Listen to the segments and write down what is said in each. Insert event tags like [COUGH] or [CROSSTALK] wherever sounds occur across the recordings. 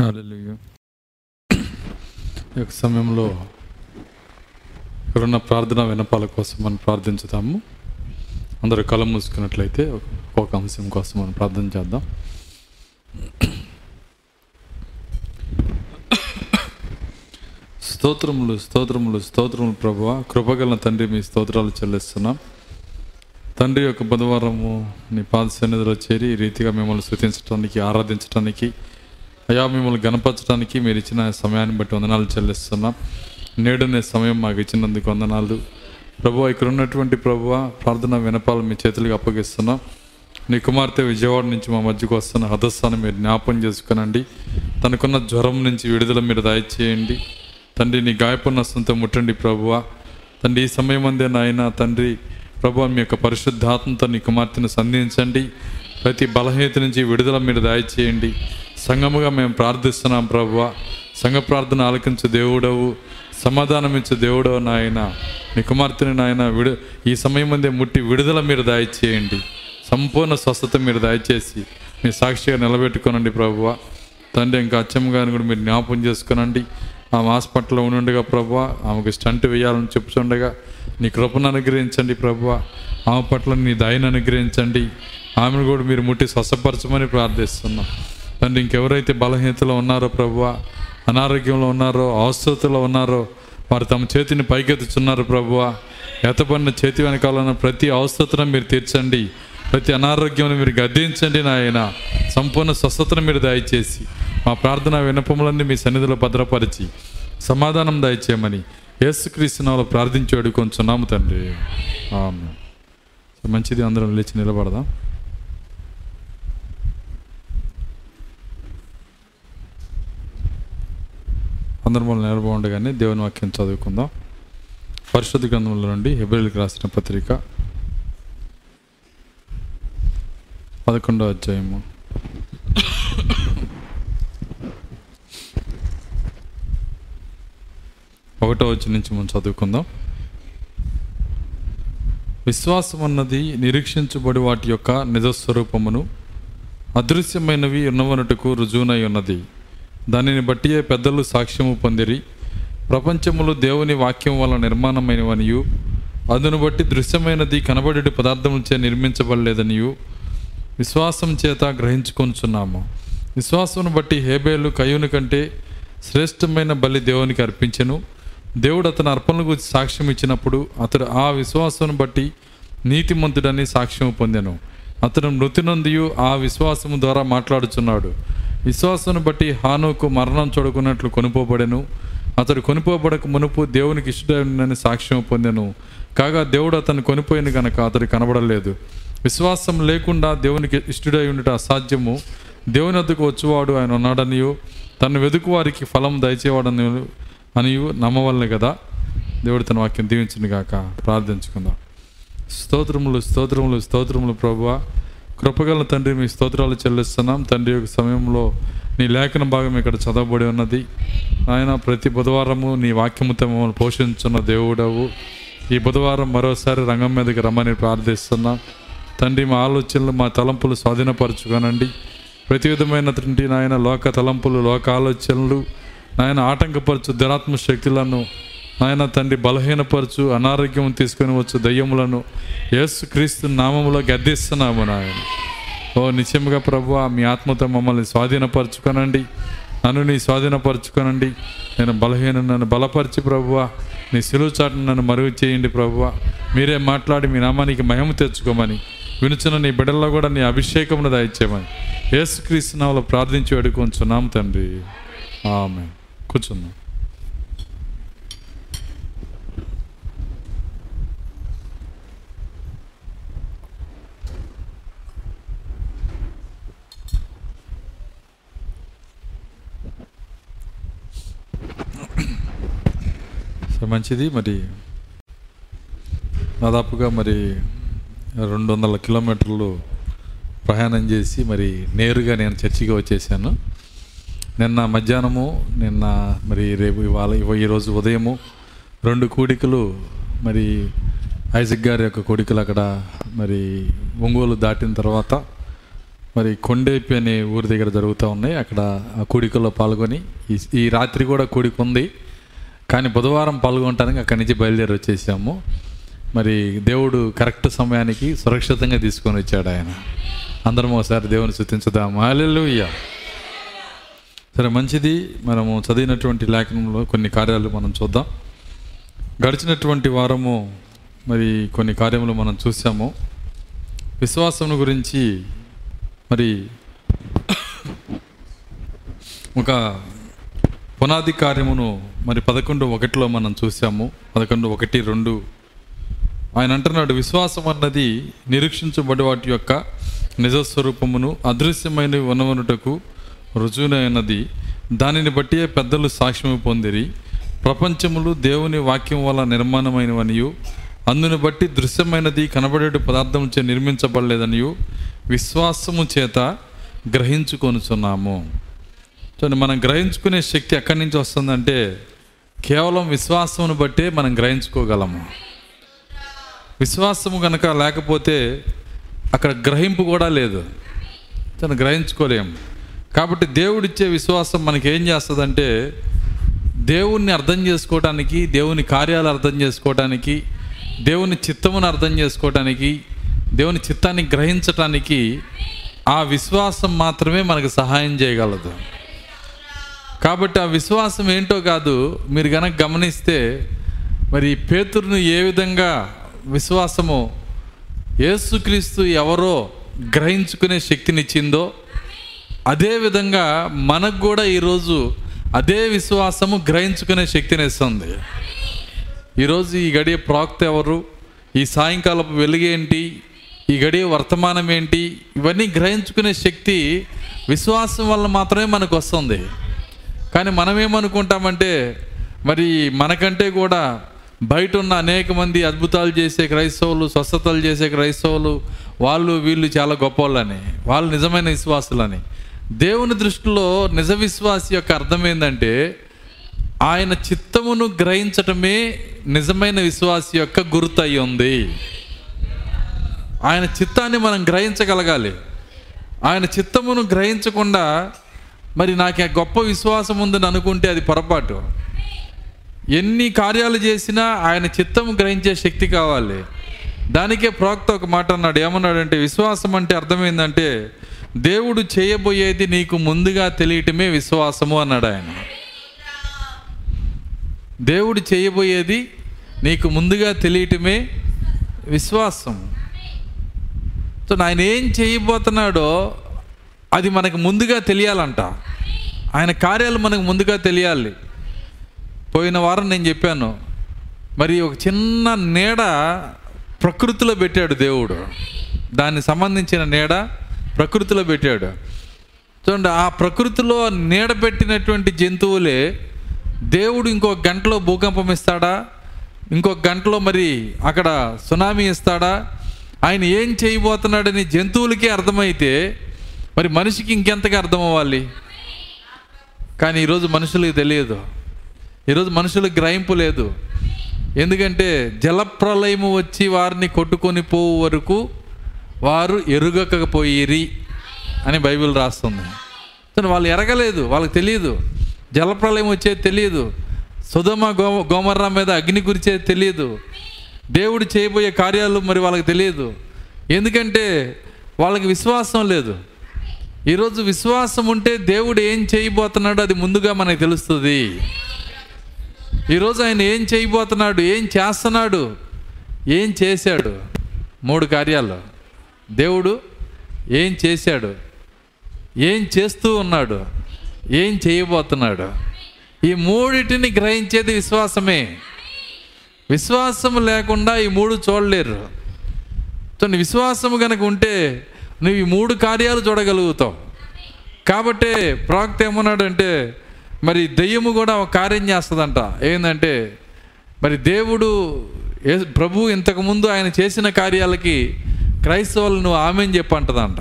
ఈ యొక్క సమయంలో ఇక్కడున్న ప్రార్థన వినపాల కోసం మనం ప్రార్థించుతాము. అందరూ కళ మూసుకున్నట్లయితే ఒక అంశం కోసం మనం ప్రార్థన చేద్దాం. స్తోత్రములు స్తోత్రములు స్తోత్రములు ప్రభువ. కృపగల తండ్రి మీ స్తోత్రాలు చెల్లిస్తున్నాం. తండ్రి యొక్క బుధవారము నీ పాద సన్నిధిలో చేరి ఈ రీతిగా మిమ్మల్ని స్థుతించడానికి ఆరాధించడానికి అయ్యా మిమ్మల్ని గణపరచడానికి మీరు ఇచ్చిన సమయాన్ని బట్టి వందనాలు చెల్లిస్తున్నాం. నేడునే సమయం మాకు ఇచ్చినందుకు వందనాలు. ప్రభు ఇక్కడ ఉన్నటువంటి ప్రభువ ప్రార్థన వినపాలు మీ చేతులకు అప్పగిస్తున్నాం. నీ కుమార్తె విజయవాడ నుంచి మా మధ్యకు వస్తున్న హదస్సాన్ని మీరు జ్ఞాపం చేసుకునండి. తనకున్న జ్వరం నుంచి విడుదల మీరు దయచేయండి. తండ్రి నీ గాయపున్నస్తంతో ముట్టండి ప్రభువ తండ్రి ఈ సమయం అందే నాయన తండ్రి ప్రభు మీ యొక్క పరిశుద్ధాత్మతో నీ కుమార్తెను సంధించండి. ప్రతి బలహీత నుంచి విడుదల మీరు దయచేయండి. సంఘముగా మేము ప్రార్థిస్తున్నాం ప్రభువ. సంఘ ప్రార్థన ఆలకించే దేవుడవు సమాధానం ఇచ్చే దేవుడవు నాయన. నీ కుమార్తెని నాయన విడు ఈ సమయం ముందే ముట్టి విడుదల మీరు దయచేయండి. సంపూర్ణ స్వస్థత మీరు దయచేసి మీ సాక్షిగా నిలబెట్టుకోనండి ప్రభువ. తండ్రి ఇంకా అచ్చమ్మ గారిని కూడా మీరు జ్ఞాపం చేసుకునండి. ఆమె హాస్పిటల్లో ఉండుండగా ప్రభు ఆమెకు స్టంట్ వేయాలని చెప్పుచుండగా నీ కృపను అనుగ్రహించండి ప్రభు ఆమె పట్ల నీ దయను అనుగ్రహించండి. ఆమెను కూడా మీరు ముట్టి స్వస్థపరచమని ప్రార్థిస్తున్నాం. తండ్రి ఇంకెవరైతే బలహీనతలో ఉన్నారో ప్రభు అనారోగ్యంలో ఉన్నారో అవస్థతలో ఉన్నారో వారు తమ చేతిని పైకెత్తుచున్నారు ప్రభువ ఎతపడిన చేతి వెనకాలన్న ప్రతి అవస్థతను మీరు తీర్చండి. ప్రతి అనారోగ్యం మీరు గద్దించండి నాయన. సంపూర్ణ స్వస్థతను మీరు దయచేసి మా ప్రార్థన వినపములన్నీ మీ సన్నిధిలో భద్రపరిచి సమాధానం దయచేయమని యేసుక్రీస్తునాలు ప్రార్థించి అడుగుకొంచున్నాము తండ్రి. మంచిది అందరం లేచి నిలబడదాం. సందర్భంలో మనం నిలబడగానే దేవుని వాక్యం చదువుకుందాం. పరిశుద్ధ గ్రంథంలో నుండి హెబ్రిల్కి రాసిన పత్రిక పదకొండో అధ్యాయము. ఒకటో వచ్చి నుంచి మనం చదువుకుందాం. విశ్వాసం అన్నది నిరీక్షించబడి వాటి యొక్క నిజస్వరూపమును అదృశ్యమైనవి ఉన్నవనటుకు రుజువునై ఉన్నది. దానిని బట్టి పెద్దలు సాక్ష్యము పొందిరి. ప్రపంచములు దేవుని వాక్యం వల్ల నిర్మాణమైనవనియు అందును బట్టి దృశ్యమైనది కనబడి పదార్థములచే నిర్మించబడలేదనియు విశ్వాసం చేత గ్రహించుకొనుచున్నాము. విశ్వాసమును బట్టి హేబేలు కయ్యూని కంటే శ్రేష్టమైన బలి దేవునికి అర్పించెను. దేవుడు అతని అర్పణల గురించి సాక్ష్యం ఇచ్చినప్పుడు అతడు ఆ విశ్వాసం బట్టి నీతిమంతుడని సాక్ష్యం పొందెను. అతను మృతి నొందియు ఆ విశ్వాసము ద్వారా మాట్లాడుచున్నాడు. విశ్వాసం బట్టి హానుకు మరణం చూడకున్నట్లు కొనుపోబడెను. అతడు కొనుపోబడక మునుపు దేవునికి ఇష్టడని సాక్ష్యం పొందెను. కాగా దేవుడు అతను కొనిపోయిన కనుక అతడు కనబడలేదు. విశ్వాసం లేకుండా దేవునికి ఇష్టడై ఉండట అసాధ్యము. దేవుని వద్దకు వచ్చేవాడు ఆయన ఉన్నాడనియు. తను వెతుకు వారికి ఫలం దయచేవాడని అనియు నమ్మవల్లే కదా దేవుడు తన వాక్యం దీవించింది గాక ప్రార్థించుకుందాం. స్తోత్రములు స్తోత్రములు స్తోత్రములు ప్రభువ. కృపగల తండ్రి మీ స్తోత్రాలు చెల్లిస్తున్నాం. తండ్రి యొక్క సమయంలో నీ లేఖన భాగం ఇక్కడ చదవబడి ఉన్నది. ఆయన ప్రతి బుధవారము నీ వాక్యముతో మమ్మల్ని పోషించున్న దేవుడవు. ఈ బుధవారం మరోసారి రంగం మీదకి రమ్మని ప్రార్థిస్తున్నాం. తండ్రి మా ఆలోచనలు మా తలంపులు స్వాధీనపరచుకోనండి. ప్రతి విధమైనటువంటి నాయన లోక తలంపులు లోక ఆలోచనలు నాయన ఆటంకపరచు దురాత్మ శక్తులను నాయన తండ్రి బలహీనపరచు అనారోగ్యం తీసుకొని వచ్చు దయ్యములను యేసు క్రీస్తు నామములో గద్దిస్తున్నాము నాయన. ఓ నిత్యముగా ప్రభు మీ ఆత్మతో మమ్మల్ని స్వాధీనపరచుకొనండి. నన్ను నీ స్వాధీనపరచుకొనండి. నేను బలహీన నన్ను బలపరిచి ప్రభువ నీ సిలువు చాటును నన్ను మరుగు చేయండి ప్రభువ. మీరే మాట్లాడి మీ నామానికి మహిమ తెచ్చుకోమని వినుచున్న నీ బిడ్డల్లో కూడా నీ అభిషేకమును దయచేయమని యేసుక్రీస్తు నామలో ప్రార్థించి వేడుకొంచున్నాం తండ్రి. ఆమె కూర్చున్నాం. సో మంచిది మరి దాదాపుగా మరి రెండు వందల కిలోమీటర్లు ప్రయాణం చేసి మరి నేరుగా నేను చర్చికి వచ్చేసాను. నిన్న మధ్యాహ్నము నిన్న మరి రేపు ఇవాళ ఈరోజు ఉదయము రెండు కూడికలు మరి ఐజక్ గారి యొక్క కూడికలు అక్కడ మరి ఒంగోలు దాటిన తర్వాత మరి కొండేపి అనే ఊరి దగ్గర జరుగుతూ ఉన్నాయి. అక్కడ ఆ కూడికల్లో పాల్గొని ఈ రాత్రి కూడా కూడిక ఉంది. కానీ బుధవారం పాల్గొనడానికి అక్కడి నుంచి బయలుదేరి వచ్చేసాము. మరి దేవుడు కరెక్ట్ సమయానికి సురక్షితంగా తీసుకొని వచ్చాడు ఆయన. అందరం ఒకసారి దేవుని శుతించుదాం హాలెలూయ సరే మంచిది. మనము చదివినటువంటి లేఖనంలో కొన్ని కార్యాలు మనం చూద్దాం. గడిచినటువంటి వారము మరి కొన్ని కార్యములు మనం చూసాము. విశ్వాసం గురించి మరి ఒక పునాది కార్యమును మరి పదకొండు ఒకటిలో మనం చూసాము పదకొండు ఒకటి రెండు. ఆయన అంటున్నాడు విశ్వాసం అన్నది నిరీక్షించబడి వాటి యొక్క నిజస్వరూపమును అదృశ్యమైన ఉన్నవనుటకు రుజువునైనది దానిని బట్టి పెద్దలు సాక్ష్యము పొందిరి. ప్రపంచములు దేవుని వాక్యం వల్ల నిర్మాణమైనవనియు. అందుని బట్టి దృశ్యమైనది కనబడే పదార్థం చే నిర్మించబడలేదనియు. విశ్వాసము చేత గ్రహించుకొనుచున్నాము. చూడండి మనం గ్రహించుకునే శక్తి ఎక్కడి నుంచి వస్తుందంటే కేవలం విశ్వాసమును బట్టే మనం గ్రహించుకోగలము. విశ్వాసము కనుక లేకపోతే అక్కడ గ్రహింపు కూడా లేదు. తను గ్రహించుకోలేము. కాబట్టి దేవుడిచ్చే విశ్వాసం మనకి ఏం చేస్తుందంటే దేవుణ్ణి అర్థం చేసుకోవటానికి దేవుని కార్యాలు అర్థం చేసుకోవటానికి దేవుని చిత్తమును అర్థం చేసుకోవటానికి దేవుని చిత్తాన్ని గ్రహించటానికి ఆ విశ్వాసం మాత్రమే మనకు సహాయం చేయగలదు. కాబట్టి ఆ విశ్వాసం ఏంటో కాదు మీరు కనుక గమనిస్తే మరి పేతురును ఏ విధంగా విశ్వాసము యేసుక్రీస్తు ఎవరో గ్రహించుకునే శక్తినిచ్చిందో అదేవిధంగా మనకు కూడా ఈరోజు అదే విశ్వాసము గ్రహించుకునే శక్తిని ఇస్తుంది ఈరోజు ఈ గడియ ప్రాక్త ఎవరు? ఈ సాయంకాలపు వెలుగేంటి ఈ గడియ వర్తమానం ఏంటి? ఇవన్నీ గ్రహించుకునే శక్తి విశ్వాసం వల్ల మాత్రమే మనకు వస్తుంది. కానీ మనం ఏమనుకుంటామంటే మరి మనకంటే కూడా బయట ఉన్న అనేక మంది అద్భుతాలు చేసే క్రైస్తవులు స్వస్థతలు చేసే క్రైస్తవులు వాళ్ళు వీళ్ళు చాలా గొప్పవాళ్ళని వాళ్ళు నిజమైన విశ్వాసులని. దేవుని దృష్టిలో నిజ విశ్వాసి యొక్క అర్థం ఏంటంటే ఆయన చిత్తమును గ్రహించటమే నిజమైన విశ్వాసి యొక్క గుర్తు అయి ఉంది. ఆయన చిత్తాన్ని మనం గ్రహించగలగాలి. ఆయన చిత్తమును గ్రహించకుండా మరి నాకు ఆ గొప్ప విశ్వాసం ఉందని అనుకుంటే అది పొరపాటు. ఎన్ని కార్యాలు చేసినా ఆయన చిత్తం గ్రహించే శక్తి కావాలి. దానికే ప్రవక్త ఒక మాట అన్నాడు. ఏమన్నాడంటే విశ్వాసం అంటే అర్థమైందంటే దేవుడు చేయబోయేది నీకు ముందుగా తెలియటమే విశ్వాసము అన్నాడు ఆయన. దేవుడు చేయబోయేది నీకు ముందుగా తెలియటమే విశ్వాసం. సో ఆయన ఏం చేయబోతున్నాడో అది మనకు ముందుగా తెలియాలంట. ఆయన కార్యాలు మనకు ముందుగా తెలియాలి. పోయిన వారం నేను చెప్పాను మరి ఒక చిన్న నీడ ప్రకృతిలో పెట్టాడు దేవుడు. దానికి సంబంధించిన నీడ ప్రకృతిలో పెట్టాడు. చూడండి ఆ ప్రకృతిలో నీడ పెట్టినటువంటి జంతువులే దేవుడు ఇంకో గంటలో భూకంపం ఇస్తాడా? ఇంకో గంటలో మరి అక్కడ సునామీ ఇస్తాడా? ఆయన ఏం చేయబోతున్నాడని జంతువులకే అర్థమైతే మరి మనిషికి ఇంకెంతగా అర్థం అవ్వాలి? కానీ ఈరోజు మనుషులకు తెలియదు. ఈరోజు మనుషులకు గ్రహింపు లేదు. ఎందుకంటే జలప్రలయము వచ్చి వారిని కొట్టుకొని పోవు వరకు వారు ఎరుగకపోయిరి అని బైబిల్ రాస్తుంది. కానీ వాళ్ళు ఎరగలేదు వాళ్ళకి తెలియదు జలప్రలయం వచ్చేది తెలియదు సుధమ గో గోమర్ర మీద అగ్ని గురిచేది తెలియదు దేవుడు చేయబోయే కార్యాలు మరి వాళ్ళకి తెలియదు ఎందుకంటే వాళ్ళకి విశ్వాసం లేదు. ఈరోజు విశ్వాసం ఉంటే దేవుడు ఏం చేయబోతున్నాడో అది ముందుగా మనకు తెలుస్తుంది. ఈరోజు ఆయన ఏం చేయబోతున్నాడు ఏం చేస్తున్నాడు ఏం చేశాడు? మూడు కార్యాలు. దేవుడు ఏం చేశాడు ఏం చేస్తూ ఉన్నాడు ఏం చేయబోతున్నాడు? ఈ మూడిటిని గ్రహించేది విశ్వాసమే. విశ్వాసం లేకుండా ఈ మూడు చూడలేరు. సో విశ్వాసం కనుక ఉంటే నువ్వు ఈ మూడు కార్యాలు చూడగలుగుతావు. కాబట్టి ప్రాక్త ఏమన్నాడంటే మరి దెయ్యము కూడా ఒక కార్యం చేస్తుందంట. ఏంటంటే మరి దేవుడు ఏ- ప్రభు ఇంతకుముందు ఆయన చేసిన కార్యాలకి క్రైస్తవులు నువ్వు ఆమెని చెప్పంటదంట.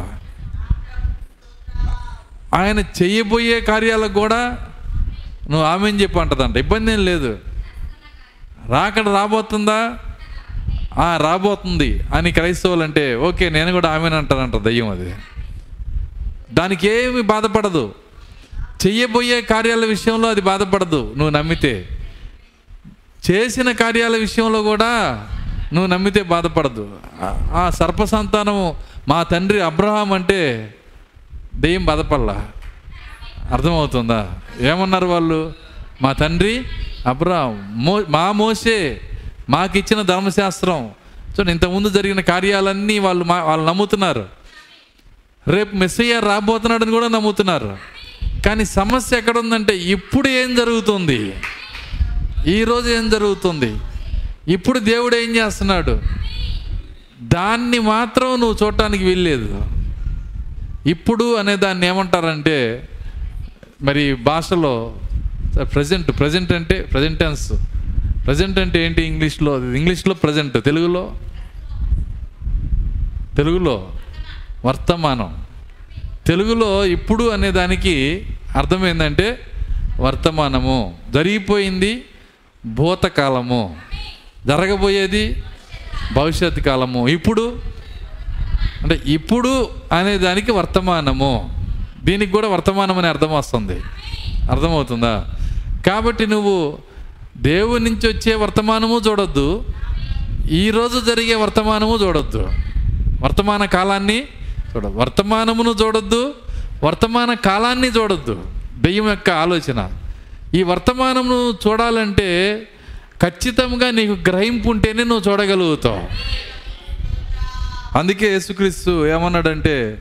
ఆయన చెయ్యబోయే కార్యాలకు కూడా నువ్వు ఆమెని చెప్పంటదంట. ఇబ్బంది ఏం లేదు. రాకడ రాబోతుందా? ఆ, రాబోతుంది అని క్రైస్తవులు అంటే ఓకే నేను కూడా ఆమెను అంటానంట దయ్యం అది. దానికి ఏమి బాధపడదు. చెయ్యబోయే కార్యాల విషయంలో అది బాధపడదు నువ్వు నమ్మితే. చేసిన కార్యాల విషయంలో కూడా నువ్వు నమ్మితే బాధపడదు. ఆ- ఆ సర్ప సంతానము మా తండ్రి అబ్రహాం అంటే దెయ్యం బాధపడలా. అర్థమవుతుందా? ఏమన్నారు వాళ్ళు? మా తండ్రి అబ్రహాం మో మా మోసే మాకిచ్చిన ధర్మశాస్త్రం. చూడండి ఇంతకుముందు జరిగిన కార్యాలన్నీ వాళ్ళు మా వాళ్ళు నమ్ముతున్నారు. రేపు మెస్సయ్య రాబోతున్నాడని కూడా నమ్ముతున్నారు. కానీ సమస్య ఎక్కడ ఉందంటే ఇప్పుడు ఏం జరుగుతుంది? ఈరోజు ఏం జరుగుతుంది? ఇప్పుడు దేవుడు ఏం చేస్తున్నాడు? దాన్ని మాత్రం నువ్వు చూడటానికి వెళ్ళలేదు ఇప్పుడు అనే దాన్ని ఏమంటారంటే మరి భాషలో ప్రజెంట్ ప్రజెంట్ అంటే ప్రజెంట్ టెన్స్ ప్రజెంట్ అంటే ఏంటి ఇంగ్లీష్లో? ఇంగ్లీష్లో ప్రజెంట్ తెలుగులో? తెలుగులో? వర్తమానం. తెలుగులో ఇప్పుడు అనే దానికి అర్థం ఏంటంటే వర్తమానము. జరిగిపోయింది భూతకాలము. జరగబోయేది భవిష్యత్ కాలము. ఇప్పుడు? అంటే ఇప్పుడు అనే దానికి వర్తమానము. దీనికి కూడా వర్తమానం అనే అర్థం వస్తుంది. అర్థమవుతుందా? కాబట్టి నువ్వు దేవుని నుంచి వచ్చే వర్తమానము చూడొద్దు. ఈరోజు జరిగే వర్తమానము చూడొద్దు. వర్తమాన కాలాన్ని చూడ వర్తమానమును చూడొద్దు వర్తమాన కాలాన్ని చూడొద్దు. దెయ్యం యొక్క ఆలోచన. ఈ వర్తమానమును చూడాలంటే ఖచ్చితంగా నీకు గ్రహింపు ఉంటేనే నువ్వు చూడగలుగుతావు. అందుకే యేసుక్రీస్తు ఏమన్నాడంటే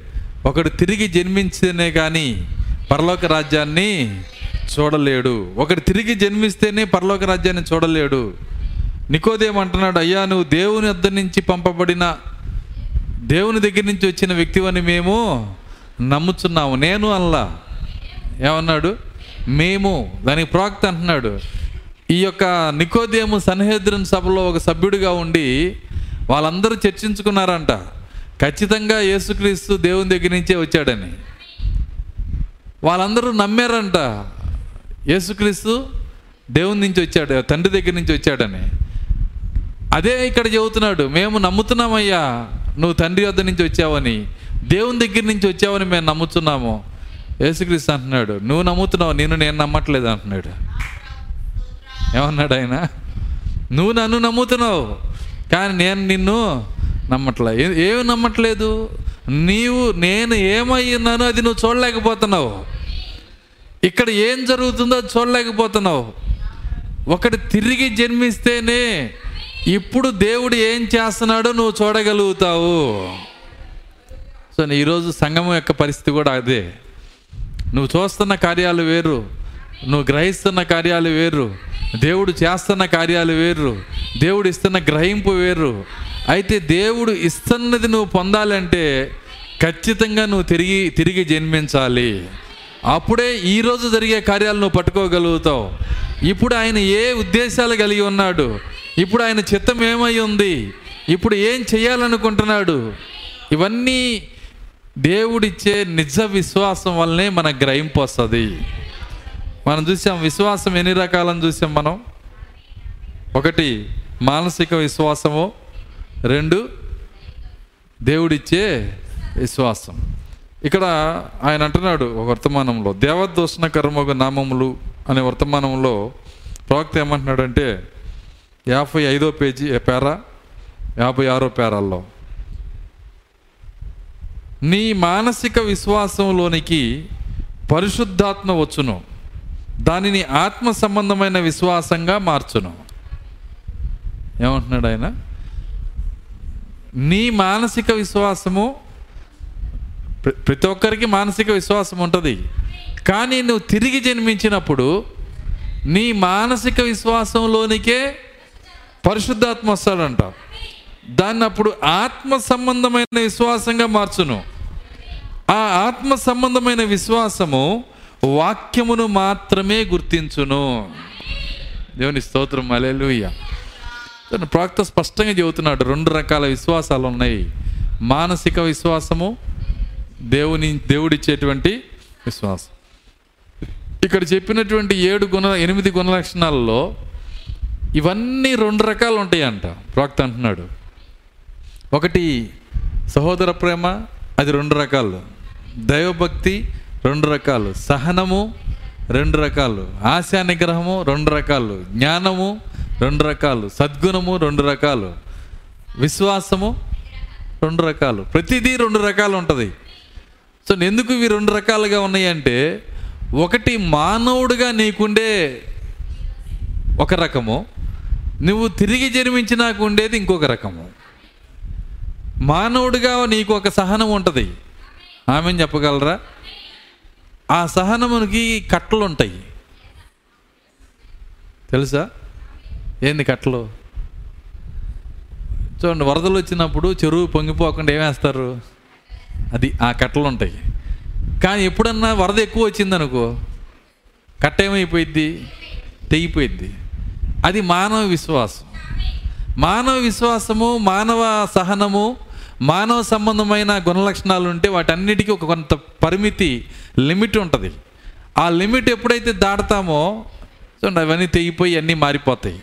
ఒకడు తిరిగి జన్మించితేనే కానీ పరలోక రాజ్యాన్ని చూడలేడు. ఒకడు తిరిగి జన్మిస్తేనే పరలోక రాజ్యాన్ని చూడలేడు. నికోదేమంటున్నాడు అయ్యా నువ్వు దేవుని వద్ద నుంచి పంపబడిన దేవుని దగ్గర నుంచి వచ్చిన వ్యక్తివని మేము నమ్ముచున్నాము. నేను అల్లా. ఏమన్నాడు? మేము. దానికి ప్రోక్త అంటున్నాడు ఈ యొక్క నికోదేము సన్హేద్రన్ సభలో ఒక సభ్యుడిగా ఉండి వాళ్ళందరూ చర్చించుకున్నారంట. ఖచ్చితంగా యేసుక్రీస్తు దేవుని దగ్గర నుంచే వచ్చాడని. వాళ్ళందరూ నమ్మారంట. యేసుక్రీస్తు దేవుని నుంచి వచ్చాడు తండ్రి దగ్గర నుంచి వచ్చాడని. అదే ఇక్కడ చెబుతున్నాడు మేము నమ్ముతున్నామయ్యా నువ్వు తండ్రి వద్ద నుంచి వచ్చావని దేవుని దగ్గర నుంచి వచ్చావని మేము నమ్ముతున్నాము. యేసుక్రీస్తు అంటున్నాడు నువ్వు నమ్ముతున్నావు నేను నేను నమ్మట్లేదు అంటున్నాడు. ఏమన్నాడు ఆయన? నువ్వు నన్ను నమ్ముతున్నావు కానీ నేను నిన్ను నమ్మట్లే. ఏమి నమ్మట్లేదు? నీవు నేను ఏమై ఉన్నానో అది నువ్వు చూడలేకపోతున్నావు. ఇక్కడ ఏం జరుగుతుందో చూడలేకపోతున్నావు. ఒకటి తిరిగి జన్మిస్తేనే ఇప్పుడు దేవుడు ఏం చేస్తున్నాడో నువ్వు చూడగలుగుతావు. సో ఈరోజు సంఘం యొక్క పరిస్థితి కూడా అదే. నువ్వు చూస్తున్న కార్యాలు వేరు. నువ్వు గ్రహిస్తున్న కార్యాలు వేరు. దేవుడు చేస్తున్న కార్యాలు వేరు. దేవుడు ఇస్తున్న గ్రహింపు వేరు. అయితే దేవుడు ఇస్తున్నది నువ్వు పొందాలంటే ఖచ్చితంగా నువ్వు తిరిగి తిరిగి జన్మించాలి. అప్పుడే ఈరోజు జరిగే కార్యాలు నువ్వు పట్టుకోగలుగుతావు. ఇప్పుడు ఆయన ఏ ఉద్దేశాలు కలిగి ఉన్నాడు? ఇప్పుడు ఆయన చిత్తం ఏమై ఉంది? ఇప్పుడు ఏం చేయాలనుకుంటున్నాడు? ఇవన్నీ దేవుడిచ్చే నిజ విశ్వాసం వల్లనే మన గ్రహింపు వస్తుంది. మనం చూసాం విశ్వాసం ఎన్ని రకాలని చూసాం మనం? ఒకటి మానసిక విశ్వాసము. రెండు దేవుడిచ్చే విశ్వాసం. ఇక్కడ ఆయన అంటున్నాడు ఒక వర్తమానంలో దేవదూషణ కర్మగ నామములు అనే వర్తమానంలో ప్రవక్త ఏమంటున్నాడంటే యాభై ఐదో పేజీ పేరా? యాభై ఆరో పేరాల్లో. నీ మానసిక విశ్వాసంలోనికి పరిశుద్ధాత్మ వచ్చును దానిని ఆత్మ సంబంధమైన విశ్వాసంగా మార్చును. ఏమంటున్నాడు ఆయన? నీ మానసిక విశ్వాసము ప్రతి ఒక్కరికి మానసిక విశ్వాసం ఉంటుంది. కానీ నువ్వు తిరిగి జన్మించినప్పుడు నీ మానసిక విశ్వాసంలోనికే పరిశుద్ధాత్మ వస్తాడంట. దాన్ని అప్పుడు ఆత్మ సంబంధమైన విశ్వాసంగా మార్చును. ఆ ఆత్మ సంబంధమైన విశ్వాసము వాక్యమును మాత్రమే గుర్తించును. దేవుని స్తోత్రం అలెలుయ్య ప్రాక్త స్పష్టంగా చెబుతున్నాడు రెండు రకాల విశ్వాసాలు ఉన్నాయి. మానసిక విశ్వాసము దేవుని దేవుడిచ్చేటువంటి విశ్వాసం. ఇక్కడ చెప్పినటువంటి ఏడు గుణ ఎనిమిది గుణ లక్షణాలలో ఇవన్నీ రెండు రకాలు ఉంటాయంట. ప్రాక్త అంటున్నాడు. ఒకటి సహోదర ప్రేమ అది రెండు రకాలు. దైవభక్తి రెండు రకాలు. సహనము రెండు రకాలు. ఆశా నిగ్రహము రెండు రకాలు. జ్ఞానము రెండు రకాలు. సద్గుణము రెండు రకాలు. విశ్వాసము రెండు రకాలు. ప్రతిదీ రెండు రకాలు ఉంటుంది. సో ఎందుకు ఇవి రెండు రకాలుగా ఉన్నాయంటే ఒకటి మానవుడిగా నీకుండే ఒక రకము నువ్వు తిరిగి జన్మించినాక ఉండేది ఇంకొక రకము. మానవుడిగా నీకు ఒక సహనం ఉంటుంది. ఆమె చెప్పగలరా? ఆ సహనమునికి కట్టలు ఉంటాయి తెలుసా? ఏంది కట్టలు? చూడండి వరదలు వచ్చినప్పుడు చెరువు పొంగిపోకుండా ఏమేస్తారు అది ఆ కట్టలు ఉంటాయి కానీ ఎప్పుడన్నా వరద ఎక్కువ వచ్చిందనుకో కట్ట ఏమైపోయిద్ది తెగిపోయిద్ది. అది మానవ విశ్వాసం. మానవ విశ్వాసము మానవ సహనము మానవ సంబంధమైన గుణలక్షణాలు ఉంటే వాటన్నిటికీ ఒక కొంత పరిమితి లిమిట్ ఉంటుంది. ఆ లిమిట్ ఎప్పుడైతే దాటుతామో చూడండి అవన్నీ తెగిపోయి అన్నీ మారిపోతాయి.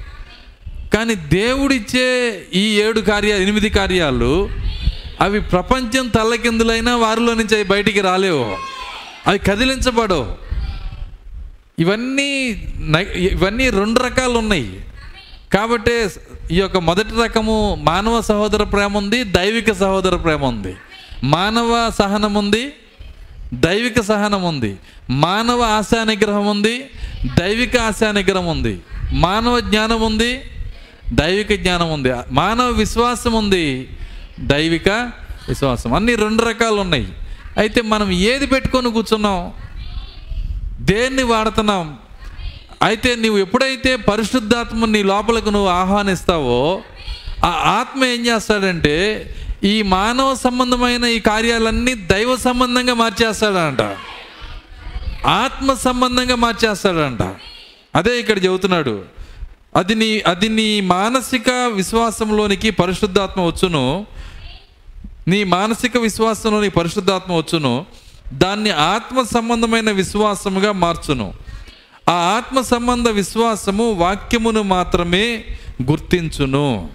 కానీ దేవుడిచ్చే ఈ ఏడు కార్యాలు ఎనిమిది కార్యాలు అవి ప్రపంచం తల్లకిందులైనా వారిలో నుంచి అవి బయటికి రాలేవు. అవి కదిలించబడవు. ఇవన్నీ ఇవన్నీ రెండు రకాలు ఉన్నాయి కాబట్టి ఈ యొక్క మొదటి రకము మానవ సహోదర ప్రేమ ఉంది దైవిక సహోదర ప్రేమ ఉంది. మానవ సహనం ఉంది దైవిక సహనం ఉంది. మానవ ఆశా నిగ్రహం ఉంది దైవిక ఆశా నిగ్రహం ఉంది. మానవ జ్ఞానం ఉంది దైవిక జ్ఞానం ఉంది. మానవ విశ్వాసం ఉంది దైవిక విశ్వాసం. అన్ని రెండు రకాలు ఉన్నాయి. అయితే మనం ఏది పెట్టుకొని కూర్చున్నాం? దేన్ని వాడుతున్నాం? అయితే నువ్వు ఎప్పుడైతే పరిశుద్ధాత్మ నీ లోపలకు నువ్వు ఆహ్వానిస్తావో ఆ ఆత్మ ఏం చేస్తాడంటే ఈ మానవ సంబంధమైన ఈ కార్యాలన్నీ దైవ సంబంధంగా మార్చేస్తాడంట. ఆత్మ సంబంధంగా మార్చేస్తాడంట. అదే ఇక్కడ చెబుతున్నాడు. అది నీ అది నీ మానసిక విశ్వాసంలోనికి పరిశుద్ధాత్మ వచ్చును. నీ మానసిక విశ్వాసంలో నీ పరిశుద్ధాత్మ వచ్చును దాన్ని ఆత్మ సంబంధమైన విశ్వాసముగా మార్చును. ఆ ఆత్మ సంబంధ విశ్వాసము వాక్యమును మాత్రమే గుర్తించును.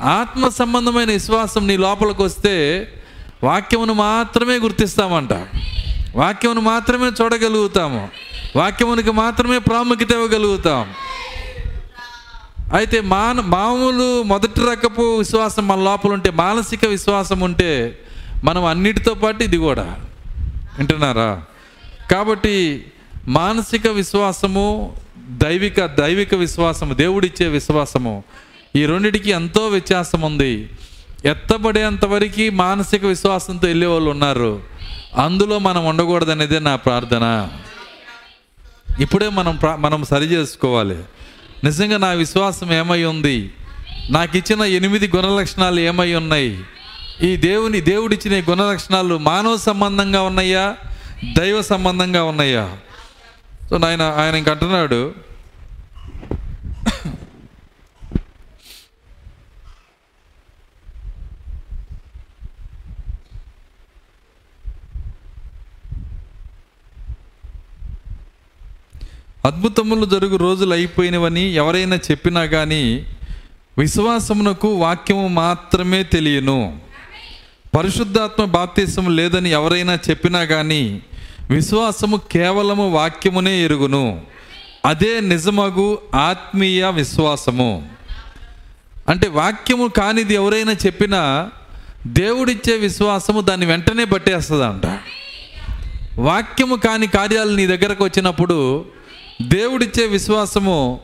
ఆత్మ సంబంధమైన విశ్వాసం నీ లోపలికి వస్తే వాక్యమును మాత్రమే గుర్తిస్తామంట. వాక్యమును మాత్రమే చూడగలుగుతాము. వాక్యమునికి మాత్రమే ప్రాముఖ్యత ఇవ్వగలుగుతాం. అయితే మాన మామూలు మొదటి రకపు విశ్వాసం మన లోపల ఉంటే మానసిక విశ్వాసం ఉంటే మనం అన్నిటితో పాటు ఇది కూడా. వింటున్నారా? కాబట్టి మానసిక విశ్వాసము దైవిక దైవిక విశ్వాసము దేవుడిచ్చే విశ్వాసము ఈ రెండిటికి ఎంతో వ్యత్యాసం ఉంది. ఎత్తబడేంతవరకు మానసిక విశ్వాసంతో వెళ్ళే వాళ్ళు ఉన్నారు. అందులో మనం ఉండకూడదనేదే నా ప్రార్థన. ఇప్పుడే మనం ప్రా- మనం సరి చేసుకోవాలి. నిజంగా నా విశ్వాసం ఏమై ఉంది? నాకు ఇచ్చిన ఎనిమిది గుణలక్షణాలు ఏమై ఉన్నాయి? ఈ దేవుని దేవుడిచ్చిన గుణలక్షణాలు మానవ సంబంధంగా ఉన్నాయా? దైవ సంబంధంగా ఉన్నాయా? సో ఆయన ఆయన ఇంకంటున్నాడు అద్భుతములు జరుగు రోజులు అయిపోయినవని ఎవరైనా చెప్పినా కానీ విశ్వాసమునకు వాక్యము మాత్రమే తెలియను. పరిశుద్ధాత్మ బాప్తీసము లేదని ఎవరైనా చెప్పినా కానీ విశ్వాసము కేవలము వాక్యమునే ఎరుగును. అదే నిజమగు ఆత్మీయ విశ్వాసము. అంటే వాక్యము కానిది ఎవరైనా చెప్పినా దేవుడిచ్చే విశ్వాసము దాన్ని వెంటనే పట్టేస్తుందంట వాక్యము కాని కార్యాలు నీ దగ్గరకు వచ్చినప్పుడు దేవుడిచ్చే విశ్వాసము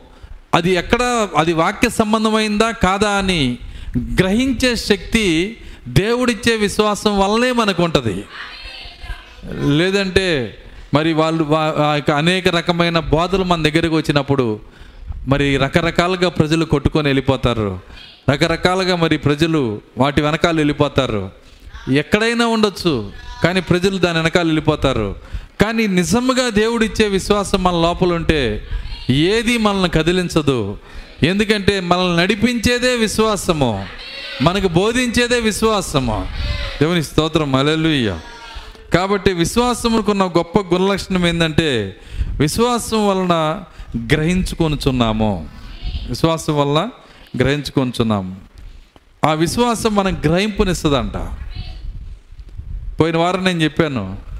అది ఎక్కడ అది వాక్య సంబంధమైందా కాదా అని గ్రహించే శక్తి దేవుడిచ్చే విశ్వాసం వల్లనే మనకు ఉంటుంది లేదంటే మరి వాళ్ళు అనేక రకమైన బోధలు మన దగ్గరకు వచ్చినప్పుడు మరి రకరకాలుగా ప్రజలు కొట్టుకొని వెళ్ళిపోతారు. రకరకాలుగా మరి ప్రజలు వాటి వెనకాల వెళ్ళిపోతారు. ఎక్కడైనా ఉండొచ్చు కానీ ప్రజలు దాని వెనకాల వెళ్ళిపోతారు. కానీ నిజంగా దేవుడిచ్చే విశ్వాసం మన లోపల ఉంటే ఏది మనల్ని కదిలించదు. ఎందుకంటే మనల్ని నడిపించేదే విశ్వాసము. మనకు బోధించేదే విశ్వాసము. దేవుని స్తోత్రం. అలెలుయ్య కాబట్టి విశ్వాసముకున్న గొప్ప గుణలక్షణం ఏంటంటే విశ్వాసం వలన గ్రహించుకొనుచున్నాము. విశ్వాసం వలన గ్రహించుకొనుచున్నాము. ఆ విశ్వాసం మనం గ్రహింపునిస్తుందంట. పోయిన వారం నేను చెప్పాను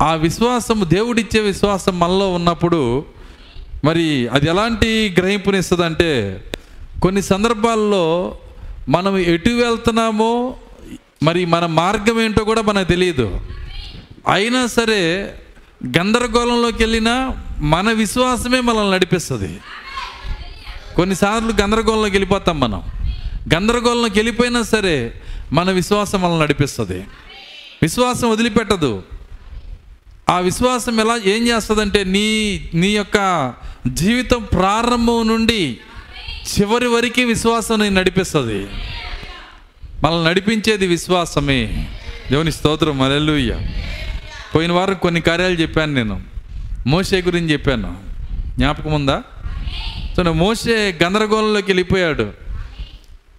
ఆ విశ్వాసం దేవుడిచ్చే విశ్వాసం మనలో ఉన్నప్పుడు మరి అది ఎలాంటి గ్రహింపునిస్తుందంటే కొన్ని సందర్భాల్లో మనం ఎటు వెళ్తున్నామో మరి మన మార్గం ఏంటో కూడా మనకు తెలియదు. అయినా సరే గందరగోళంలోకి వెళ్ళినా మన విశ్వాసమే మనల్ని నడిపిస్తుంది. కొన్నిసార్లు గందరగోళంలోకి వెళ్ళిపోతాం మనం. గందరగోళంలోకి వెళ్ళిపోయినా సరే మన విశ్వాసం మనల్ని నడిపిస్తుంది. విశ్వాసం వదిలిపెట్టదు. ఆ విశ్వాసం ఎలా ఏం చేస్తుందంటే నీ నీ యొక్క జీవితం ప్రారంభం నుండి చివరి వరకు విశ్వాసం నేను నడిపిస్తుంది. మనల్ని నడిపించేది విశ్వాసమే. దేవుని స్తోత్రం మరెల్లుయ్య పోయిన వారం కొన్ని కార్యాలు చెప్పాను నేను. మోసే గురించి చెప్పాను. జ్ఞాపకం ఉందా? సో మోసే గందరగోళంలోకి వెళ్ళిపోయాడు.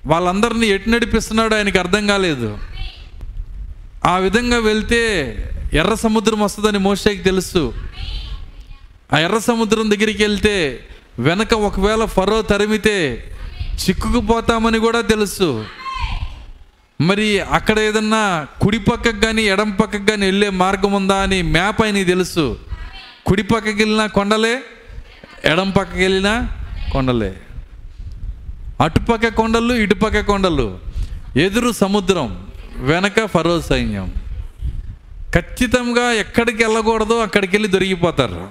వాళ్ళందరినీ ఎటు నడిపిస్తున్నాడో ఆయనకి అర్థం కాలేదు. ఆ విధంగా వెళ్తే ఎర్ర సముద్రం వస్తుందని మోషేకి తెలుసు. ఆ ఎర్ర సముద్రం దగ్గరికి వెళ్తే వెనక ఒకవేళ ఫరో తరిమితే చిక్కుకుపోతామని కూడా తెలుసు. మరి అక్కడ ఏదన్నా కుడి పక్కకు కానీ ఎడం పక్కకు కానీ వెళ్ళే మార్గం ఉందా అని మ్యాప్ ఆయనకి తెలుసు. కుడి పక్కకి వెళ్ళినా కొండలే ఎడం పక్కకి వెళ్ళినా కొండలే. అటుపక్క కొండలు ఇటుపక్క కొండలు. ఎదురు సముద్రం వెనక ఫరో సైన్యం. ఖచ్చితంగా ఎక్కడికి వెళ్ళకూడదో అక్కడికి వెళ్ళి దొరికిపోతారు.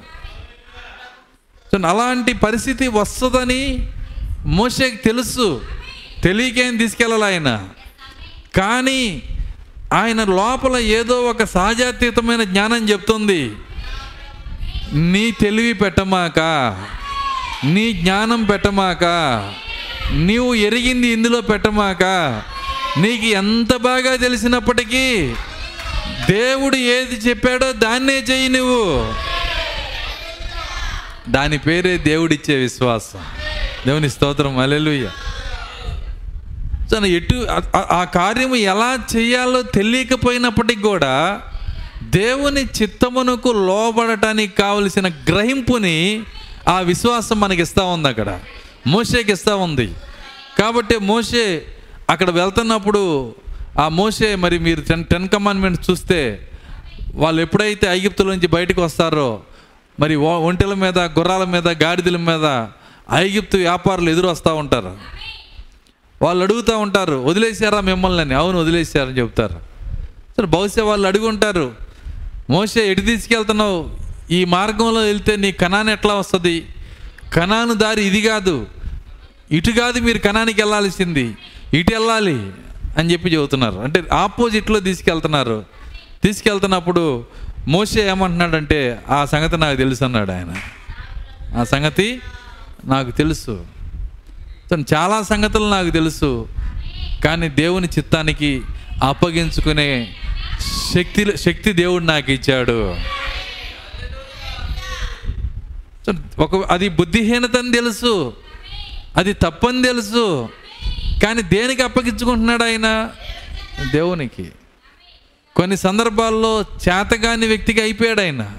సో అలాంటి పరిస్థితి వస్తుందని మోషేకి తెలుసు. తెలియకేం తీసుకెళ్ళాలి ఆయన. కానీ ఆయన లోపల ఏదో ఒక సహజాతీతమైన జ్ఞానం చెప్తుంది. నీ తెలివి పెట్టమాక నీ జ్ఞానం పెట్టమాక నీవు ఎరిగింది ఇందులో పెట్టమాక నీకు ఎంత బాగా తెలిసినప్పటికీ దేవుడు ఏది చెప్పాడో దాన్నే చేయి నువ్వు. దాని పేరే దేవుడిచ్చే విశ్వాసం. దేవుని స్తోత్రం అలెలుయ్య ఎటు ఆ- కార్యము ఎలా చేయాలో తెలియకపోయినప్పటికి కూడా దేవుని చిత్తమునకు లోబడటానికి కావలసిన గ్రహింపుని ఆ విశ్వాసం మనకి ఇస్తూ ఉంది అక్కడ. మోషేకి ఇస్తూ ఉంది. కాబట్టి మోషే అక్కడ వెళ్తున్నప్పుడు ఆ మోషే మరి మీరు టెన్ టెన్ కమాండ్మెంట్స్ చూస్తే వాళ్ళు ఎప్పుడైతే ఐగిప్తుల నుంచి బయటకు వస్తారో మరి ఒంటెల మీద గుర్రాల మీద గాడిదల మీద ఐగిప్తు వ్యాపారులు ఎదురు వస్తూ ఉంటారు. వాళ్ళు అడుగుతూ ఉంటారు వదిలేశారా మిమ్మల్ని? అని. అవును వదిలేశారని చెప్తారు. సరే బహుశా వాళ్ళు అడుగుంటారు మోసే ఎటు తీసుకెళ్తున్నావు? ఈ మార్గంలో వెళ్తే నీ కణాన్ని ఎట్లా వస్తుంది? కణాను దారి ఇది కాదు. ఇటు కాదు మీరు కణానికి వెళ్ళాల్సింది. ఇటు వెళ్ళాలి. అని చెప్పి చెబుతున్నారు. అంటే ఆపోజిట్లో తీసుకెళ్తున్నారు. తీసుకెళ్తున్నప్పుడు మోసే ఏమంటున్నాడంటే ఆ సంగతి నాకు తెలుసు అన్నాడు ఆయన. ఆ సంగతి నాకు తెలుసు. చాలా సంగతులు నాకు తెలుసు. కానీ దేవుని చిత్తానికి అప్పగించుకునే శక్తి శక్తి దేవుడు నాకు ఇచ్చాడు. సో ఒక అది బుద్ధిహీనత అని తెలుసు. అది తప్పని తెలుసు. కానీ దేనికి అప్పగించుకుంటున్నాడు ఆయన? దేవునికి. కొన్ని సందర్భాల్లో చేతగాని వ్యక్తికి అయిపోయాడు ఆయన.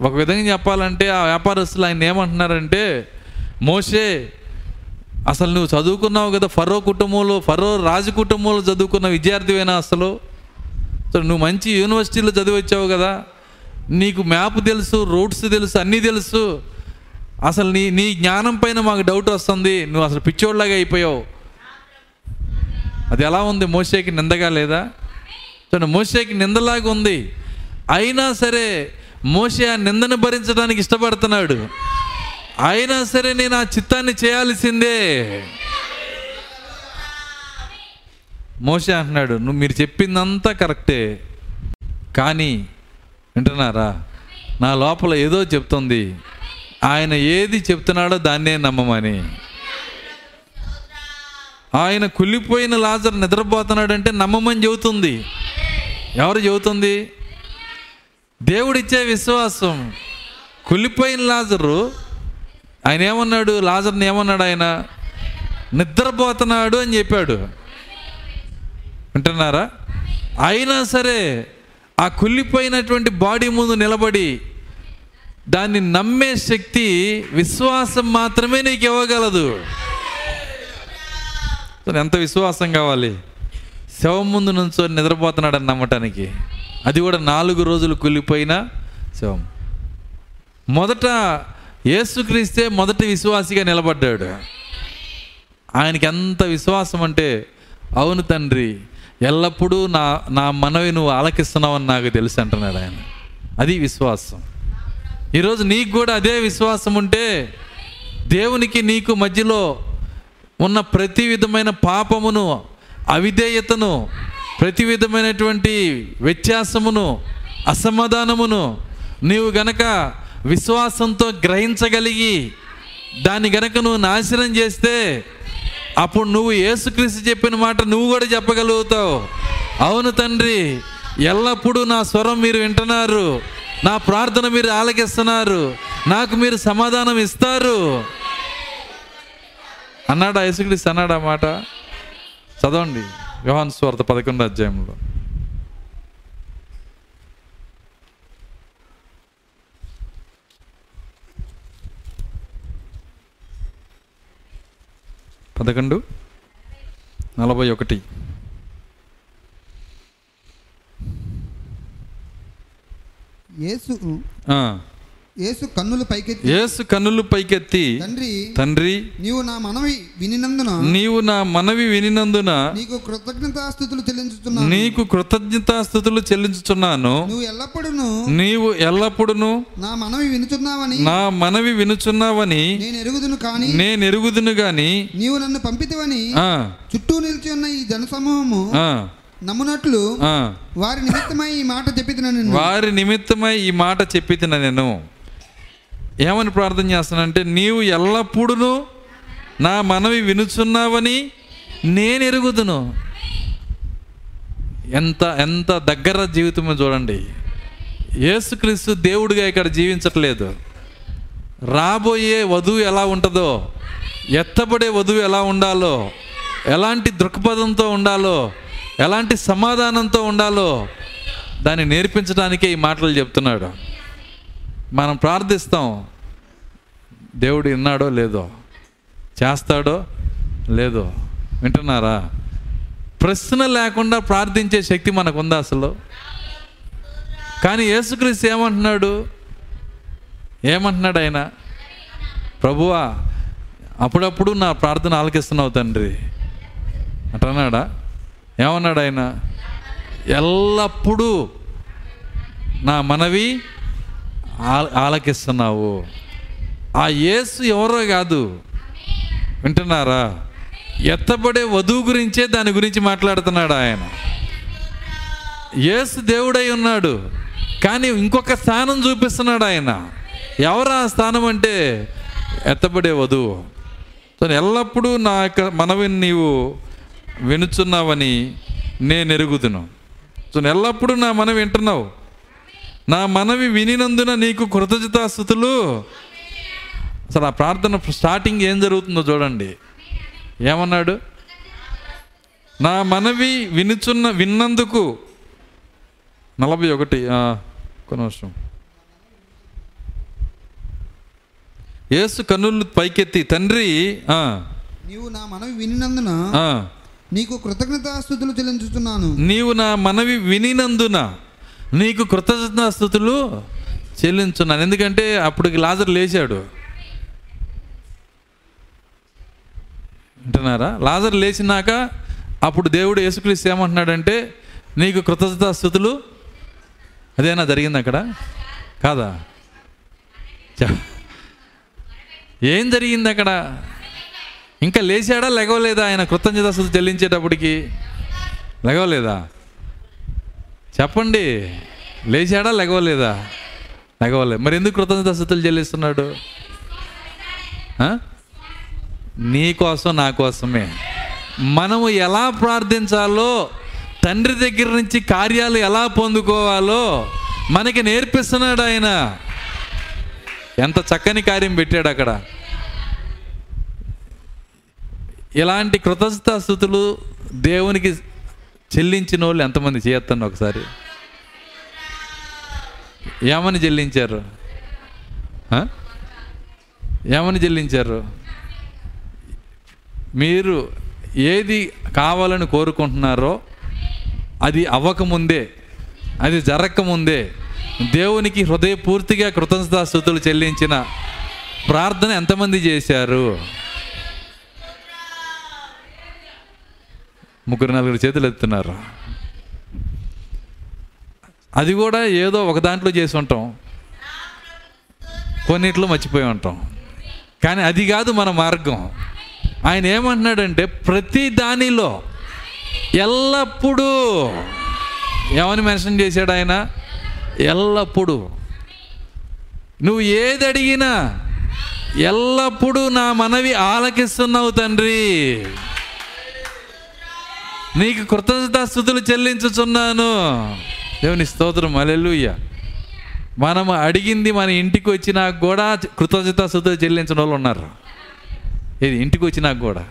ఒక విధంగా చెప్పాలంటే ఆ వ్యాపారస్తులు ఆయన ఏమంటున్నారంటే మోషే అసలు నువ్వు చదువుకున్నావు కదా ఫరో కుటుంబంలో ఫరో రాజు కుటుంబంలో చదువుకున్న విద్యార్థివేనా అసలు? నువ్వు మంచి యూనివర్సిటీలో చదివి వచ్చావు కదా నీకు మ్యాప్ తెలుసు రూట్స్ తెలుసు అన్నీ తెలుసు అసలు నీ నీ జ్ఞానం పైన మాకు డౌట్ వస్తుంది. నువ్వు అసలు పిచ్చోడ్లాగా అయిపోయావు. అది ఎలా ఉంది? మోసేకి నిందగా లేదా? చూడండి మోసేకి నిందలాగా ఉంది. అయినా సరే మోసే ఆ నిందను భరించడానికి ఇష్టపడుతున్నాడు. అయినా సరే నేను ఆ చిత్తాన్ని చేయాల్సిందే. మోసే అంటున్నాడు నువ్వు మీరు చెప్పిందంతా కరెక్టే. కానీ వింటున్నారా? నా లోపల ఏదో చెప్తుంది. ఆయన ఏది చెప్తున్నాడో దాన్నే నమ్మమని. ఆయన కుళ్ళిపోయిన లాజర్ నిద్రపోతున్నాడంటే నమ్మమని చెబుతుంది. ఎవరు చెబుతుంది? దేవుడిచ్చే విశ్వాసం. కుళ్ళిపోయిన లాజరు ఆయన ఏమన్నాడు? లాజర్ని ఏమన్నాడు ఆయన? నిద్రపోతున్నాడు అని చెప్పాడు. వింటున్నారా? అయినా సరే ఆ కుళ్ళిపోయినటువంటి బాడీ ముందు నిలబడి దాన్ని నమ్మే శక్తి విశ్వాసం మాత్రమే నీకు ఇవ్వగలదు. ఎంత విశ్వాసం కావాలి? శవం ముందు నుంచో నిద్రపోతున్నాడని నమ్మటానికి. అది కూడా నాలుగు రోజులు కూలిపోయిన శవం. మొదట యేసుక్రీస్తే మొదటి విశ్వాసిగా నిలబడ్డాడు. ఆయనకి ఎంత విశ్వాసం అంటే అవును తండ్రి ఎల్లప్పుడూ నా నా మనవి నువ్వు ఆలకిస్తున్నావని నాకు తెలుసు అంటున్నాడు ఆయన. అది విశ్వాసం. ఈరోజు నీకు కూడా అదే విశ్వాసం ఉంటే దేవునికి నీకు మధ్యలో ఉన్న ప్రతి విధమైన పాపమును అవిధేయతను ప్రతి విధమైనటువంటి వ్యత్యాసమును అసమాధానమును నీవు గనక విశ్వాసంతో గ్రహించగలిగి దాన్ని గనక నువ్వు నాశనం చేస్తే అప్పుడు నువ్వు ఏసుక్రీస్తు చెప్పిన మాట నువ్వు కూడా చెప్పగలుగుతావు. అవును తండ్రి ఎల్లప్పుడూ నా స్వరం మీరు వింటున్నారు. నా ప్రార్థన మీరు ఆలకిస్తున్నారు. నాకు మీరు సమాధానం ఇస్తారు. అన్నాడా? యేసుక్రీస్తు అన్నాడా మాట? చదవండి. వ్యవహాన్ స్వార్థ పదకొండు అధ్యాయంలో. పదకొండు నలభై ఒకటి. యేసు యేసు కన్నులు పైకెత్తి యేసు కన్నులు పైకెత్తి తండ్రి తండ్రి నీవు నా మనవి వినినందున నీవు నా మనవి వినినందున నీకు కృతజ్ఞతాస్థుతులు చెల్లించుతున్నాను నీకు కృతజ్ఞతాస్థుతులు చెల్లించుచున్నాను. నువ్వు ఎల్లప్పుడూ నీవు ఎల్లప్పుడూ నా మనవి వినుచున్నావని నా మనవి వినుచున్నావని నేను ఎరుగుదును కానీ నేను ఎరుగుదును గాని నీవు నన్ను పంపితివని చుట్టూ నిలిచి ఉన్న ఈ జనసమూహము నమ్మునట్లు. వారి నిమిత్తమై ఈ మాట చెప్పిన నిన్ను వారి నిమిత్తమై ఈ మాట చెప్పితిన నేను. ఏమని ప్రార్థన చేస్తానంటే నీవు ఎల్లప్పుడూ నా మనవి వినుచున్నావని నేను ఎరుగుదును. ఎంత ఎంత దగ్గర జీవితమో చూడండి. యేసుక్రీస్తు దేవుడిగా ఇక్కడ జీవించట్లేదు. రాబోయే వధువు ఎలా ఉంటుందో ఎత్తబడే వధువు ఎలా ఉండాలో ఎలాంటి దృక్పథంతో ఉండాలో ఎలాంటి సమాధానంతో ఉండాలో దాన్ని నేర్పించడానికే ఈ మాటలు చెప్తున్నాడు. మనం ప్రార్థిస్తాం దేవుడు విన్నాడో లేదో? చేస్తాడో లేదో? వింటున్నారా? ప్రశ్న లేకుండా ప్రార్థించే శక్తి మనకు ఉందా అసలు? కానీ యేసుక్రీస్తు ఏమంటున్నాడు? ఏమంటున్నాడు ఆయన? ప్రభువా అప్పుడప్పుడు నా ప్రార్థన ఆలకిస్తున్నావు తండ్రి. అంటున్నాడా? ఏమన్నాడు ఆయన? ఎల్లప్పుడూ నా మనవి ఆలకిస్తున్నావు. ఆ యేసు ఎవరో కాదు. వింటున్నారా? ఎత్తబడే వధువు గురించే దాని గురించి మాట్లాడుతున్నాడు ఆయన. యేసు దేవుడై ఉన్నాడు. కానీ ఇంకొక స్థానం చూపిస్తున్నాడు ఆయన. ఎవరు ఆ స్థానం అంటే? ఎత్తబడే వధువు. ఎల్లప్పుడూ నా యొక్క మనవిని నీవు వినుచున్నావని నేను ఎరుగుదును. సో ఎల్లప్పుడూ నా మనవి వింటున్నావు. నా మనవి వినినందున నీకు కృతజ్ఞతాస్థుతులు. అసలు ఆ ప్రార్థన స్టార్టింగ్ ఏం జరుగుతుందో చూడండి. ఏమన్నాడు? నా మనవి వినుచున్న విన్నందుకు. నలభై ఒకటి నిమిషం. యేసు కన్నులు పైకెత్తి తండ్రి నీవు నా మనవి వినినందున నీకు కృతజ్ఞతాస్థుతులు చెల్లించుతున్నాను నీవు నా మనవి వినినందున నీకు కృతజ్ఞతాస్థుతులు చెల్లించున్నాను. ఎందుకంటే అప్పటికి లాజర్ లేచాడు. వింటున్నారా లాజర్ లేచినాక అప్పుడు దేవుడు యేసుక్రీస్తు ఏమంటున్నాడంటే నీకు కృతజ్ఞతాస్థుతులు అదేనా జరిగింది అక్కడ? కాదా? ఏం జరిగింది అక్కడ? ఇంకా లేచాడా లెగవలేదా ఆయన కృతజ్ఞతాస్థుతులు చెల్లించేటప్పటికి లెగవలేదా చెప్పండి లేచాడా లెగవలేదా లెగవలేదు మరి ఎందుకు కృతజ్ఞతాస్థుతులు చెల్లిస్తున్నాడు? నీ కోసం నా కోసమే. మనము ఎలా ప్రార్థించాలో తండ్రి దగ్గర నుంచి కార్యాలు ఎలా పొందుకోవాలో మనకి నేర్పిస్తున్నాడు ఆయన. ఎంత చక్కని కార్యం పెట్టాడు అక్కడ. ఇలాంటి కృతజ్ఞతాస్థుతులు దేవునికి చెల్లించిన వాళ్ళు ఎంతమంది చేయొద్దండి ఒకసారి? ఏమని చెల్లించారు? ఏమని చెల్లించారు? మీరు ఏది కావాలని కోరుకుంటున్నారో అది అవ్వకముందే అది జరగకముందే దేవునికి హృదయపూర్తిగా కృతజ్ఞతాస్థుతులు చెల్లించిన ప్రార్థన ఎంతమంది చేశారు? ముగ్గురు నలుగురు చేతులు ఎత్తున్నారు అది కూడా ఏదో ఒక దాంట్లో చేసి ఉంటాం. కొన్నిట్లో మర్చిపోయి ఉంటాం. కానీ అది కాదు మన మార్గం. ఆయన ఏమంటున్నాడంటే ప్రతి దానిలో ఎల్లప్పుడూ ఏమని మెన్షన్ చేశాడు ఆయన? ఎల్లప్పుడూ. నువ్వు ఏది అడిగినా ఎల్లప్పుడూ నా మనవి ఆలకిస్తున్నావు తండ్రి. నీకు కృతజ్ఞతాస్థుతులు చెల్లించుచున్నాను. దేవుని స్తోత్రం అలెలుయ్య మనము అడిగింది మన ఇంటికి వచ్చినా కూడా కృతజ్ఞతాస్థుతులు చెల్లించిన వాళ్ళు ఉన్నారు. ఇది ఇంటికి వచ్చినా కూడా.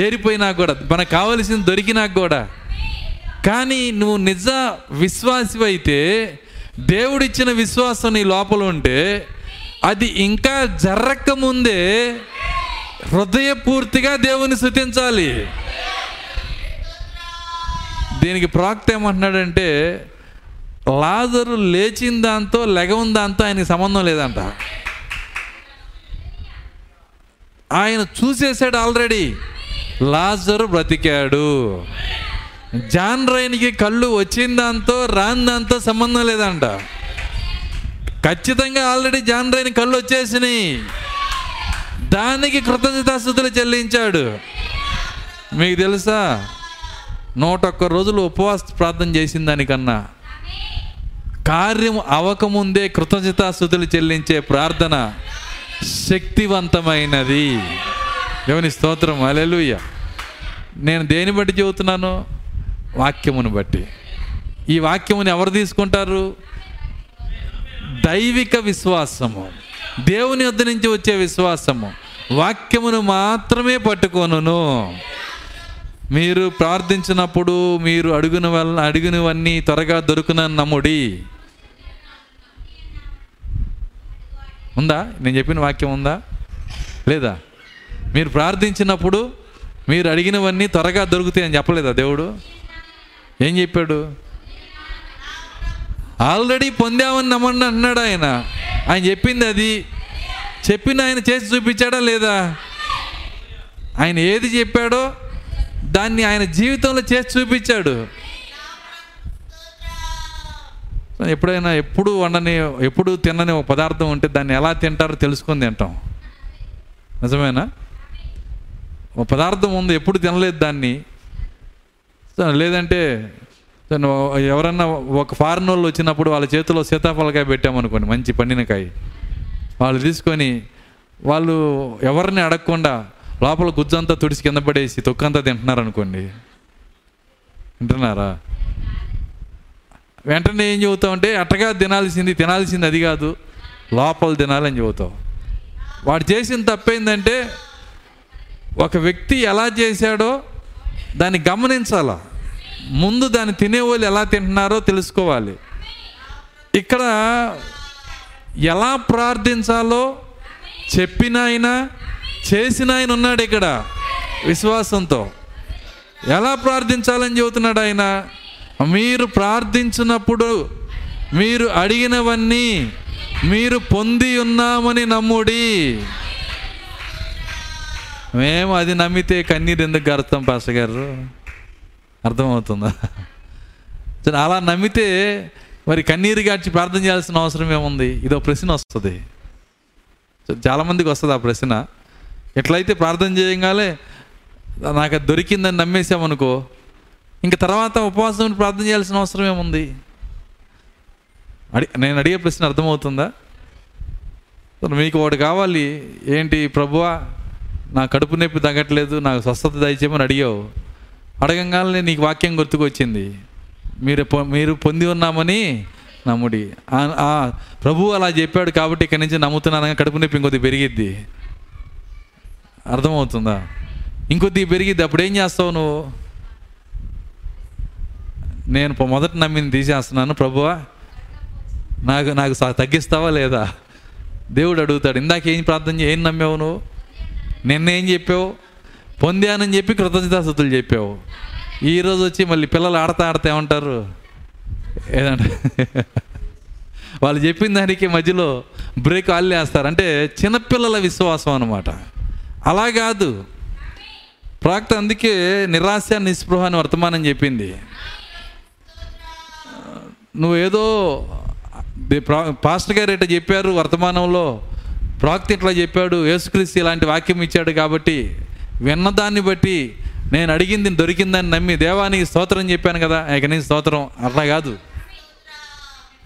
చేరిపోయినా కూడా మనకు కావలసింది దొరికినాక కూడా. కానీ నువ్వు నిజ విశ్వాసివైతే దేవుడిచ్చిన విశ్వాసం నీ లోపల ఉంటే అది ఇంకా జరగకముందే హృదయపూర్తిగా దేవుని శృతించాలి దీనికి ప్రాక్త ఏమంటున్నాడంటే లాజరు లేచిన దాంతో లెగవని దాంతో ఆయనకి సంబంధం లేదంట. ఆయన చూసేసాడు ఆల్రెడీ లాజరు బ్రతికాడు. జాన్ రైన్కి కళ్ళు వచ్చిన దాంతో రాని దాంతో సంబంధం లేదంట. ఖచ్చితంగా ఆల్రెడీ జాన్ రైన్ కళ్ళు వచ్చేసినాయి. దానికి కృతజ్ఞతాస్థుతులు చెల్లించాడు. మీకు తెలుసా? నూట ఒక్క రోజులు ఉపవాస ప్రార్థన చేసిన దానికన్నా కార్యం అవకముందే కృతజ్ఞతాస్థుతులు చెల్లించే ప్రార్థన శక్తివంతమైనది. దేవుని స్తోత్రం. అలెలుయ్య నేను దేని బట్టి చెబుతున్నాను? వాక్యమును బట్టి. ఈ వాక్యముని ఎవరు తీసుకుంటారు? దైవిక విశ్వాసము. దేవుని వద్ద నుంచి వచ్చే విశ్వాసము. వాక్యమును మాత్రమే పట్టుకొనును. మీరు ప్రార్థించినప్పుడు మీరు అడుగున వల్ల అడిగినవన్నీ త్వరగా దొరుకునని నమ్ముడి. ఉందా? నేను చెప్పిన వాక్యం ఉందా? లేదా? మీరు ప్రార్థించినప్పుడు మీరు అడిగినవన్నీ త్వరగా దొరుకుతాయి అని చెప్పలేదా దేవుడు? ఏం చెప్పాడు? ఆల్రెడీ పొందామని నమ్మని అన్నాడు ఆయన. ఆయన చెప్పింది అది. చెప్పిన ఆయన చేసి చూపించాడా లేదా? ఆయన ఏది చెప్పాడో దాన్ని ఆయన జీవితంలో చేసి చూపించాడు. ఎప్పుడైనా ఎప్పుడు వండని ఎప్పుడు తినని ఒక పదార్థం ఉంటే దాన్ని ఎలా తింటారో తెలుసుకొని తింటాం. నిజమేనా? ఒక పదార్థం ఉంది ఎప్పుడు తినలేదు దాన్ని. లేదంటే ఎవరన్నా ఒక ఫారెన్ వాళ్ళు వచ్చినప్పుడు వాళ్ళ చేతిలో సీతాఫలకాయ పెట్టామనుకోండి మంచి పండినకాయ. వాళ్ళు తీసుకొని వాళ్ళు ఎవరిని అడగకుండా లోపల గుజ్జంతా తుడిసి కింద పడేసి తొక్కంతా తింటున్నారు అనుకోండి వింటున్నారా? వెంటనే ఏం చెబుతావు అంటే అట్టగా తినాల్సింది తినాల్సింది అది కాదు. లోపల తినాలని చెబుతావు. వాడు చేసిన తప్పేందంటే ఒక వ్యక్తి ఎలా చేశాడో దాన్ని గమనించాలా. ముందు దాన్ని తినేవాళ్ళు ఎలా తింటున్నారో తెలుసుకోవాలి. ఇక్కడ ఎలా ప్రార్థించాలో చెప్పినైనా చేసిన ఆయన ఉన్నాడు ఇక్కడ. విశ్వాసంతో. ఎలా ప్రార్థించాలని చెబుతున్నాడు ఆయన? మీరు ప్రార్థించినప్పుడు మీరు అడిగినవన్నీ మీరు పొంది ఉన్నామని నమ్ముడి. మేము అది నమ్మితే కన్నీరు ఎందుకు అర్థం పాస్టర్ గారు? అర్థమవుతుందా? అలా నమ్మితే మరి కన్నీరు గార్చి ప్రార్థన చేయాల్సిన అవసరం ఏముంది? ఇదో ప్రశ్న వస్తుంది. సో చాలామందికి వస్తుంది ఆ ప్రశ్న. ఎట్లయితే ప్రార్థన చేయగానే నాకు అది దొరికిందని నమ్మేసామనుకో ఇంక తర్వాత ఉపవాసం ప్రార్థన చేయాల్సిన అవసరం ఏముంది? అడి నేను అడిగే ప్రశ్న అర్థమవుతుందా? మీకు ఒకటి కావాలి ఏంటి ప్రభువా నా కడుపు నొప్పి తగ్గట్లేదు నాకు స్వస్థత దయచేయమని అడిగావు. అడగంగానే నీకు వాక్యం గుర్తుకొచ్చింది. మీరు పొ- మీరు పొంది ఉన్నామని నమ్ముడి. ప్రభువు అలా చెప్పాడు కాబట్టి ఇక్కడి నుంచి నమ్ముతున్నాను కడుపు నొప్పి ఇంకొద్ది పెరిగిద్ది. అర్థమవుతుందా? ఇంకొద్ది పెరిగిద్ది అప్పుడు ఏం చేస్తావు నువ్వు? నేను మొదట నమ్మింది తీసేస్తున్నాను ప్రభువా. నాకు నాకు తగ్గిస్తావా లేదా? దేవుడు అడుగుతాడు ఇందాక ఏం ప్రార్థన ఏం నమ్మావు నువ్వు? నిన్నేం చెప్పావు? పొందానని చెప్పి కృతజ్ఞతాస్థుతులు చెప్పావు. ఈరోజు వచ్చి మళ్ళీ పిల్లలు ఆడతా ఆడతా ఏమంటారు? ఏదంటే [LAUGHS] వాళ్ళు చెప్పిన దానికి మధ్యలో బ్రేక్ వాళ్ళు వేస్తారు అంటే చిన్నపిల్లల విశ్వాసం అనమాట అలా కాదు. ప్రాక్త అందుకే నిరాశ నిస్పృహ అని వర్తమానం చెప్పింది. నువ్వు ఏదో ప్రా- పాస్టర్ గారు ఇట్లా చెప్పారు వర్తమానంలో. ప్రాక్తి ఇట్లా చెప్పాడు యేసుక్రీస్తు ఇలాంటి వాక్యం ఇచ్చాడు కాబట్టి విన్నదాన్ని బట్టి నేను అడిగింది దొరికిందని నమ్మి దేవానికి స్తోత్రం చెప్పాను కదా ఇక నీ స్తోత్రం అట్లా కాదు.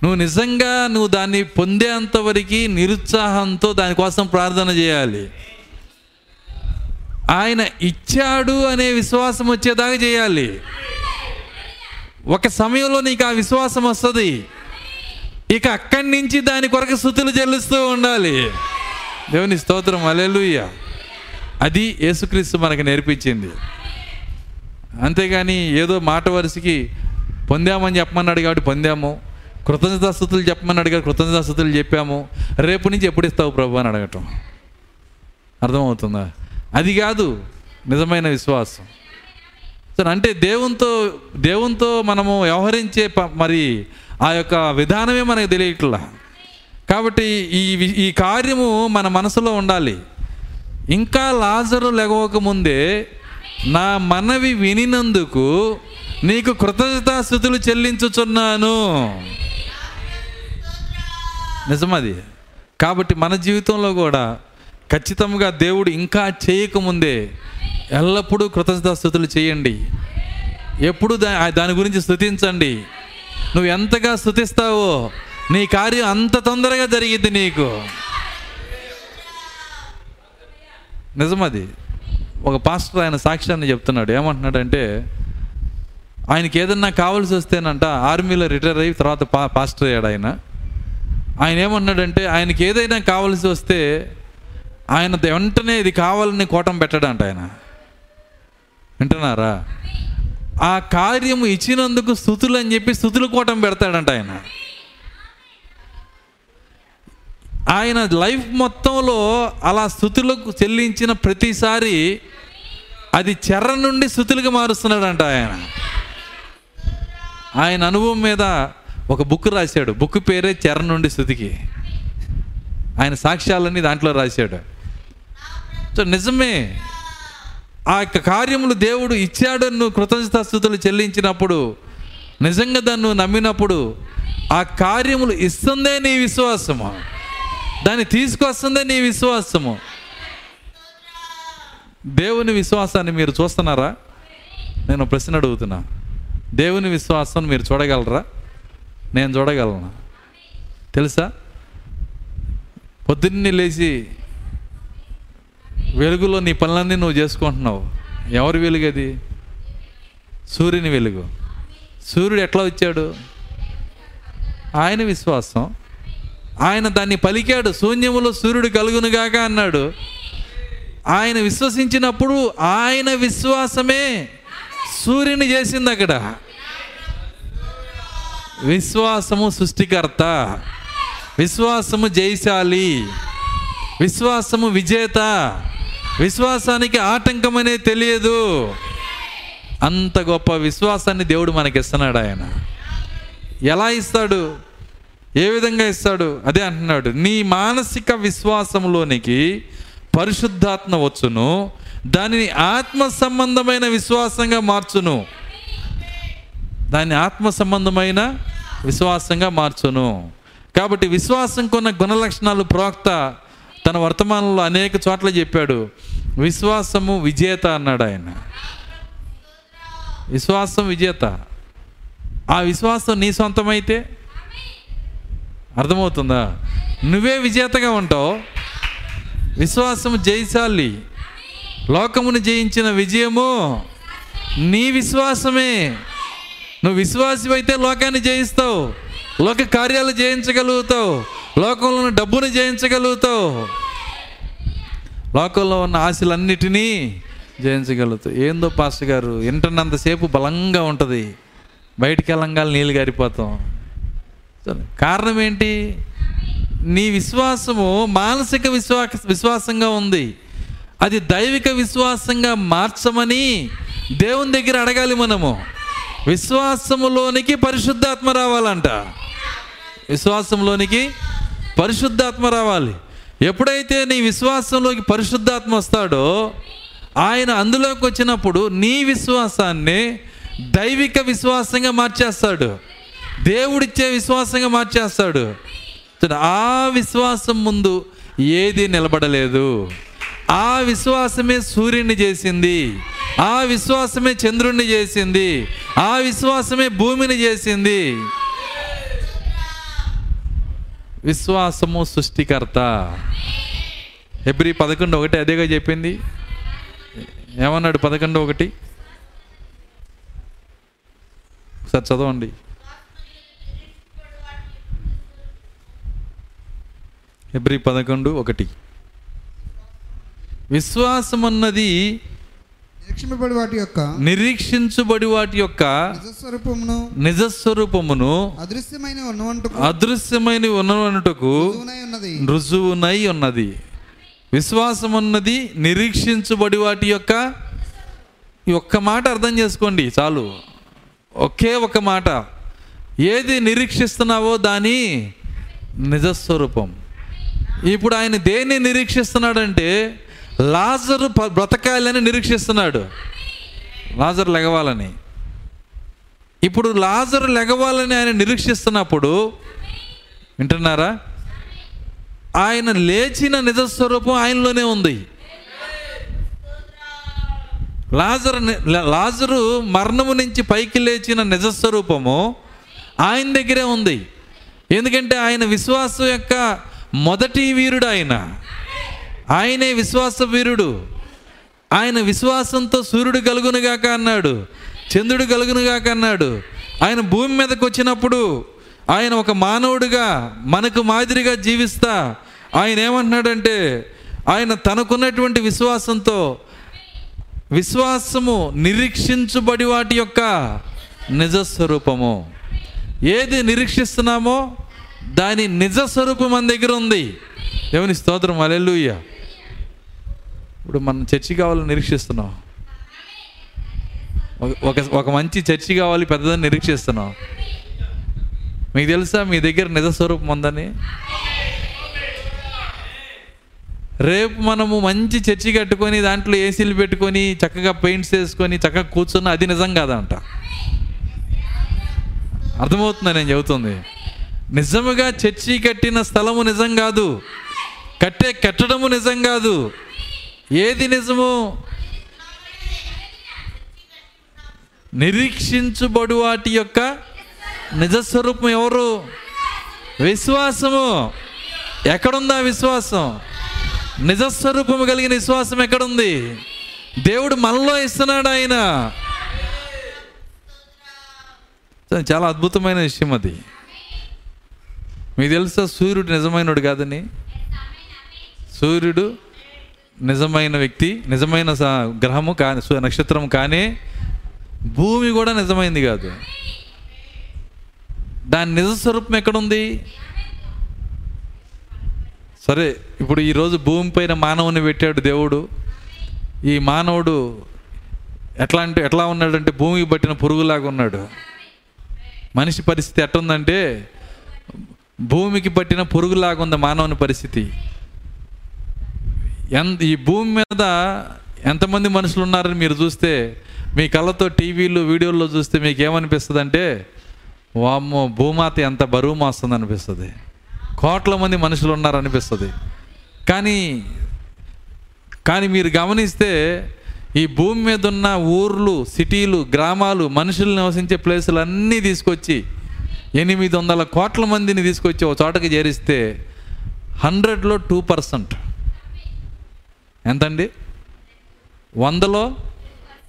నువ్వు నిజంగా నువ్వు దాన్ని పొందేంతవరకు నిరుత్సాహంతో దానికోసం ప్రార్థన చేయాలి. ఆయన ఇచ్చాడు అనే విశ్వాసం వచ్చేదాకా చేయాలి. ఒక సమయంలో నీకు ఆ విశ్వాసం వస్తుంది. ఇక అక్కడి నుంచి దాని కొరకు స్థుతులు చెల్లిస్తూ ఉండాలి. దేవుని స్తోత్రం అలెలుయ్య అది యేసుక్రీస్తు మనకు నేర్పించింది. అంతేగాని ఏదో మాట వరుసకి పొందామని చెప్పమన్నాడు కాబట్టి పొందాము. కృతజ్ఞతాస్థుతులు చెప్పమన్నాడు కాబట్టి కృతజ్ఞతాస్థుతులు చెప్పాము. రేపు నుంచి ఎప్పుడు ఇస్తావు ప్రభు అని అడగటం. అర్థమవుతుందా? అది కాదు నిజమైన విశ్వాసం. సరే అంటే దేవునితో దేవునితో మనము వ్యవహరించే ప- మరి ఆ యొక్క విధానమే మనకు తెలియట్లా. కాబట్టి ఈ ఈ కార్యము మన మనసులో ఉండాలి. ఇంకా లాజరు లెగవక ముందే నా మనవి వినినందుకు నీకు కృతజ్ఞతాస్థుతులు చెల్లించుచున్నాను. నిజమది. కాబట్టి మన జీవితంలో కూడా ఖచ్చితంగా దేవుడు ఇంకా చేయకముందే ఎల్లప్పుడూ కృతజ్ఞతాస్థుతులు చేయండి. ఎప్పుడు దా దాని గురించి స్థుతించండి. నువ్వు ఎంతగా స్థుతిస్తావో నీ కార్యం అంత తొందరగా జరిగింది నీకు. నిజమది. ఒక పాస్టర్ ఆయన సాక్ష్యాన్ని చెప్తున్నాడు. ఏమంటున్నాడంటే ఆయనకి ఏదన్నా కావాల్సి వస్తేనంట ఆర్మీలో రిటైర్ అయ్యి తర్వాత పా పాస్టర్ అయ్యాడు ఆయన. ఆయన ఏమన్నాడంటే ఆయనకి ఏదైనా కావాల్సి వస్తే ఆయన వెంటనే ఇది కావాలని కోటం పెట్టాడంట ఆయన. వింటున్నారా? ఆ కార్యము ఇచ్చినందుకు స్థుతులు అని చెప్పి స్థుతులు కోటం పెడతాడంట ఆయన. ఆయన లైఫ్ మొత్తంలో అలా స్థుతులకు చెల్లించిన ప్రతిసారి అది చెర్ర నుండి స్థుతులుగా మారుస్తున్నాడంట ఆయన. ఆయన అనుభవం మీద ఒక బుక్ రాశాడు. బుక్ పేరే చెర్ర నుండి స్థుతికి. ఆయన సాక్ష్యాలన్నీ దాంట్లో రాశాడు. సో నిజమే. ఆ యొక్క కార్యములు దేవుడు ఇచ్చాడు నువ్వు కృతజ్ఞతాస్థుతులు చెల్లించినప్పుడు నిజంగా దాన్ని నువ్వు నమ్మినప్పుడు ఆ కార్యములు ఇస్తుందే నీ విశ్వాసము. దాన్ని తీసుకొస్తుందే నీ విశ్వాసము. దేవుని విశ్వాసాన్ని మీరు చూస్తున్నారా? నేను ప్రశ్న అడుగుతున్నా. దేవుని విశ్వాసం మీరు చూడగలరా? నేను చూడగలను. తెలుసా? పొద్దున్నే లేచి వెలుగులో నీ పనులన్నీ నువ్వు చేసుకుంటున్నావు. ఎవరి వెలుగు అది సూర్యుని వెలుగు. సూర్యుడు ఎట్లా వచ్చాడు? ఆయన విశ్వాసం. ఆయన దాన్ని పలికాడు. శూన్యములో సూర్యుడు కలుగునుగాక అన్నాడు. ఆయన విశ్వసించినప్పుడు ఆయన విశ్వాసమే సూర్యుని చేసింది అక్కడ. విశ్వాసము సృష్టికర్త. విశ్వాసము జయశాలి. విశ్వాసము విజేత. విశ్వాసానికి ఆటంకమనే తెలియదు. అంత గొప్ప విశ్వాసాన్ని దేవుడు మనకి ఇస్తున్నాడు ఆయన. ఎలా ఇస్తాడు? ఏ విధంగా ఇస్తాడు? అదే అంటున్నాడు నీ మానసిక విశ్వాసంలోనికి పరిశుద్ధాత్మ వచ్చును దానిని ఆత్మ సంబంధమైన విశ్వాసంగా మార్చును. దాన్ని ఆత్మ సంబంధమైన విశ్వాసంగా మార్చును. కాబట్టి విశ్వాసం కొన్న గుణలక్షణాలు ప్రోక్త తన వర్తమానంలో అనేక చోట్ల చెప్పాడు విశ్వాసము విజేత అన్నాడు ఆయన. విశ్వాసం విజేత. ఆ విశ్వాసం నీ సొంతమైతే? అర్థమవుతుందా? నువ్వే విజేతగా ఉంటావు. విశ్వాసము జయశాలి. లోకమును జయించిన విజయము నీ విశ్వాసమే. నువ్వు విశ్వాసం అయితే లోకాన్ని జయిస్తావు. లోక కార్యాలు జయించగలుగుతావు. లోకంలో ఉన్న డబ్బును జయించగలుగుతావు. లోకంలో ఉన్న ఆశలన్నిటినీ జయించగలుగుతావు. ఏందో పాస్టర్ గారు వింటున్నంతసేపు బలంగా ఉంటుంది. బయటికి వెళ్ళంగా నీళ్ళు గారిపోతాం. సరే, కారణం ఏంటి? నీ విశ్వాసము మానసిక విశ్వా విశ్వాసంగా ఉంది. అది దైవిక విశ్వాసంగా మార్చమని దేవుని దగ్గర అడగాలి మనము. విశ్వాసములోనికి పరిశుద్ధాత్మ రావాలంట. విశ్వాసంలోనికి పరిశుద్ధాత్మ రావాలి. ఎప్పుడైతే నీ విశ్వాసంలోకి పరిశుద్ధాత్మ వస్తాడో ఆయన అందులోకి వచ్చినప్పుడు నీ విశ్వాసాన్ని దైవిక విశ్వాసంగా మార్చేస్తాడు. దేవుడిచ్చే విశ్వాసంగా మార్చేస్తాడు. ఆ విశ్వాసం ముందు ఏది నిలబడలేదు. ఆ విశ్వాసమే సూర్యుని చేసింది. ఆ విశ్వాసమే చంద్రుణ్ణి చేసింది. ఆ విశ్వాసమే భూమిని చేసింది. విశ్వాసము సృష్టికర్త. ఎబ్రి పదకొండు ఒకటి అదేగా చెప్పింది. ఏమన్నాడు పదకొండు ఒకటి? ఒకసారి చదవండి. ఎబ్రి పదకొండు ఒకటి. విశ్వాసం అన్నది నిరీక్షింపబడి వాటి యొక్క నిరీక్షించుబడి వాటి యొక్క నిజస్వరూపమును నిజస్వరూపమును అదృశ్యమైన ఉన్నవంటుకు అదృశ్యమైన ఉన్నట్టుకు రుజువునై ఉన్నది. ఉన్నది. విశ్వాసం అన్నది నిరీక్షించుబడి వాటి యొక్క ఈ ఒక్క మాట అర్థం చేసుకోండి చాలు. ఒకే ఒక మాట. ఏది నిరీక్షిస్తున్నావో దాని నిజస్వరూపం. ఇప్పుడు ఆయన దేన్ని నిరీక్షిస్తున్నాడంటే లాజరు బ్రతకాలని నిరీక్షిస్తున్నాడు. లాజరు లెగవాలని. ఇప్పుడు లాజరు లెగవాలని ఆయన నిరీక్షిస్తున్నప్పుడు వింటున్నారా? ఆయన లేచిన నిజస్వరూపం ఆయనలోనే ఉంది. లాజరు లాజరు మరణము నుంచి పైకి లేచిన నిజస్వరూపము ఆయన దగ్గరే ఉంది. ఎందుకంటే ఆయన విశ్వాసం యొక్క మొదటి వీరుడు ఆయన. ఆయనే విశ్వాస వీరుడు ఆయన విశ్వాసంతో సూర్యుడు కలుగునుగాక అన్నాడు. చంద్రుడు కలుగునుగాక అన్నాడు. ఆయన భూమి మీదకు వచ్చినప్పుడు ఆయన ఒక మానవుడిగా మనకు మాదిరిగా జీవిస్తా. ఆయన ఏమంటున్నాడంటే ఆయన తనకున్నటువంటి విశ్వాసంతో విశ్వాసము నిరీక్షించబడి వాటి యొక్క నిజస్వరూపము. ఏది నిరీక్షిస్తున్నామో దాని నిజ స్వరూపం మన దగ్గర ఉంది. దేవుని స్తోత్రం. అలెలుయ్య ఇప్పుడు మనం చర్చి కావాలని నిరీక్షిస్తున్నాం. ఒక- ఒక ఒక మంచి చర్చి కావాలి పెద్దదని నిరీక్షిస్తున్నాం. మీకు తెలుసా మీ దగ్గర నిజ స్వరూపం ఉందని? రేపు మనము మంచి చర్చి కట్టుకొని దాంట్లో ఏసీలు పెట్టుకొని చక్కగా పెయింట్స్ వేసుకొని చక్కగా కూర్చున్న అది నిజం కాదంట. అర్థమవుతుందా నేను చెబుతుంది? నిజముగా చర్చి కట్టిన స్థలము నిజం కాదు. కట్టే కట్టడము నిజం కాదు. ఏది నిజము? నిరీక్షించబడు వాటి యొక్క నిజస్వరూపం ఎవరు? విశ్వాసము. ఎక్కడుందా విశ్వాసం? నిజస్వరూపము కలిగిన విశ్వాసం ఎక్కడుంది? దేవుడు మనలో ఇస్తున్నాడు ఆయన. చాలా అద్భుతమైన విషయం అది. మీకు తెలుసా సూర్యుడు నిజమైనడు కాదని? సూర్యుడు నిజమైన వ్యక్తి నిజమైన స- గ్రహము కానీ సు- నక్షత్రం కానీ భూమి కూడా నిజమైంది కాదు. దాని నిజ స్వరూపం ఎక్కడుంది? సరే ఇప్పుడు ఈరోజు భూమి పైన మానవుని పెట్టాడు దేవుడు. ఈ మానవుడు ఎట్లా అంటే ఎట్లా ఉన్నాడంటే భూమికి పట్టిన పురుగులాగా ఉన్నాడు. మనిషి పరిస్థితి ఎట్టుందంటే భూమికి పట్టిన పురుగులాగా ఉంది మానవుని పరిస్థితి. ఎంత ఈ భూమి మీద ఎంతమంది మనుషులు ఉన్నారని మీరు చూస్తే మీ కళ్ళతో టీవీలు వీడియోల్లో చూస్తే మీకు ఏమనిపిస్తుంది అంటే వామ్మో భూమాత ఎంత బరువు మాస్తుంది అనిపిస్తుంది కోట్ల మంది మనుషులు ఉన్నారనిపిస్తుంది. కానీ కానీ మీరు గమనిస్తే ఈ భూమి మీద ఉన్న ఊర్లు సిటీలు గ్రామాలు మనుషులు నివసించే ప్లేసులు అన్నీ తీసుకొచ్చి ఎనిమిది వందల కోట్ల మందిని తీసుకొచ్చి ఒక చోటకి చేరిస్తే హండ్రెడ్లో టూ పర్సెంట్. ఎంతండి? వందలో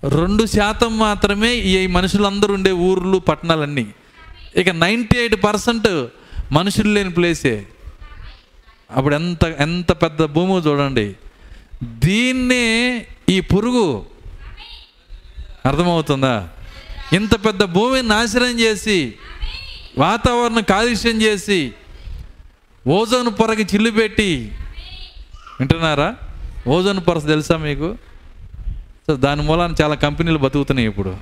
రెండు శాతం మాత్రమే ఈ మనుషులందరూ ఉండే ఊర్లు పట్టణాలన్నీ. ఇక నైంటీ ఎయిట్ పర్సెంట్ మనుషులు లేని ప్లేసే. అప్పుడు ఎంత ఎంత పెద్ద భూమి చూడండి. దీన్నే ఈ పురుగు అర్థమవుతుందా? ఇంత పెద్ద భూమిని నాశనం చేసి వాతావరణం కాలుష్యం చేసి ఓజోన్ పొరకి చిల్లు పెట్టి వింటున్నారా? ఓజోన్ పొర తెలుసా మీకు? సో దాని మూలాన చాలా కంపెనీలు బతుకుతున్నాయి ఇప్పుడు.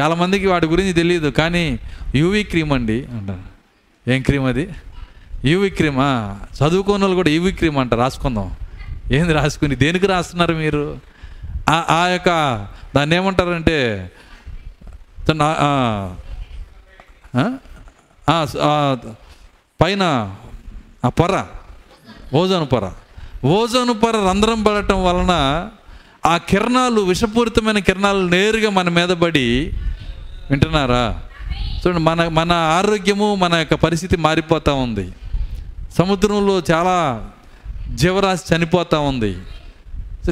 చాలామందికి వాటి గురించి తెలియదు కానీ యూవీ క్రీమ్ అండి అంటారు ఏం క్రీమ్ అది? యూవీ క్రీమ్ చదువుకున్న వాళ్ళు కూడా యూవీ క్రీమ్ అంట రాసుకుందాం. ఏంది రాసుకుని దేనికి రాస్తున్నారు మీరు? ఆ- యొక్క దాన్ని ఏమంటారంటే పైన ఆ పొర ఓజోన్ పొర. ఓజోను పొర రంధ్రం పడటం వలన ఆ కిరణాలు విషపూరితమైన కిరణాలు నేరుగా మన మీద పడి వింటున్నారా? చూడండి మన మన ఆరోగ్యము మన యొక్క పరిస్థితి మారిపోతూ ఉంది. సముద్రంలో చాలా జీవరాశి చనిపోతూ ఉంది.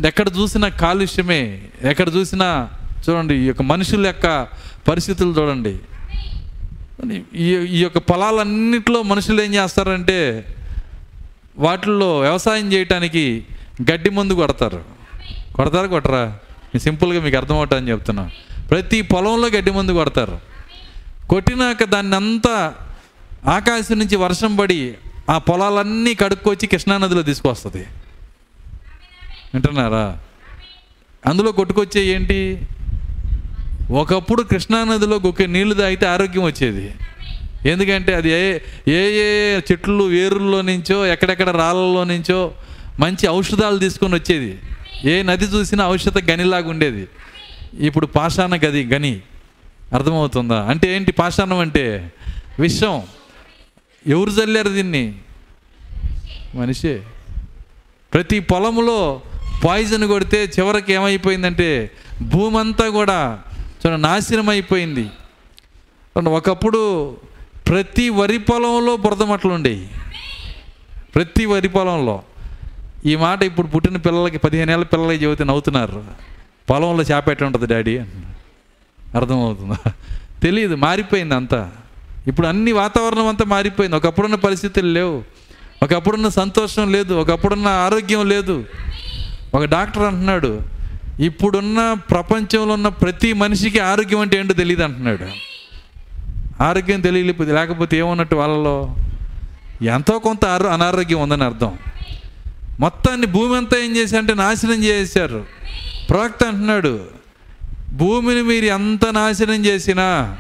ఎక్కడ చూసినా కాలుష్యమే ఎక్కడ చూసినా చూడండి ఈ యొక్క మనుషుల యొక్క పరిస్థితులు చూడండి. ఈ ఈ యొక్క పొలాలన్నింటిలో మనుషులు ఏం చేస్తారంటే వాటిల్లో వ్యవసాయం చేయటానికి గడ్డి మందు కొడతారు. కొడతారు కొట్టరా? మీ సింపుల్గా మీకు అర్థమవుతుందని చెప్తున్నా. ప్రతి పొలంలో గడ్డి మందు కొడతారు. కొట్టినాక దాన్ని అంతా ఆకాశం నుంచి వర్షం పడి ఆ పొలాలన్నీ కడుక్కొచ్చి కృష్ణానదిలో తీసుకొస్తుంది. వింటున్నారా? అందులో కొట్టుకొచ్చే ఏంటి? ఒకప్పుడు కృష్ణానదిలో గొక్కే నీళ్ళు తాగితే ఆరోగ్యం వచ్చేది. ఎందుకంటే అది ఏ ఏ ఏ చెట్లు వేరుల్లో నుంచో ఎక్కడెక్కడ రాళ్ళలో నుంచో మంచి ఔషధాలు తీసుకొని వచ్చేది. ఏ నది చూసినా ఔషధ గనిలాగా ఉండేది. ఇప్పుడు పాషాణ గది గని. అర్థమవుతుందా? అంటే ఏంటి పాషాణం అంటే? విషం ఎవరు చల్లారు దీన్ని? మనిషే. ప్రతి పొలంలో పాయిజన్ కొడితే చివరికి ఏమైపోయిందంటే భూమంతా కూడా చాలా నాశనం అయిపోయింది ఒకప్పుడు ప్రతి వరి పొలంలో బురదమట్లు ఉండేవి ప్రతి వరి పొలంలో. ఈ మాట ఇప్పుడు పుట్టిన పిల్లలకి పదిహేను ఏళ్ళ పిల్లలకి చెబితే నవ్వుతున్నారు. పొలంలో చేపేట ఉంటుంది డాడీ అర్థమవుతుందా? తెలియదు మారిపోయింది అంతా. ఇప్పుడు అన్ని వాతావరణం అంతా మారిపోయింది. ఒకప్పుడున్న పరిస్థితులు లేవు. ఒకప్పుడున్న సంతోషం లేదు. ఒకప్పుడున్న ఆరోగ్యం లేదు. ఒక డాక్టర్ అంటున్నాడు ఇప్పుడున్న ప్రపంచంలో ఉన్న ప్రతి మనిషికి ఆరోగ్యం అంటే ఏంటో తెలియదు అంటున్నాడు. ఆరోగ్యం తెలియలేకపోతే లేకపోతే ఏమన్నట్టు వాళ్ళలో ఎంతో కొంత ఆరో అనారోగ్యం ఉందని అర్థం. మొత్తాన్ని భూమి అంతా ఏం చేశారంటే నాశనం చేశారు. ప్రవక్త అంటున్నాడు భూమిని మీరు ఎంత నాశనం చేసినా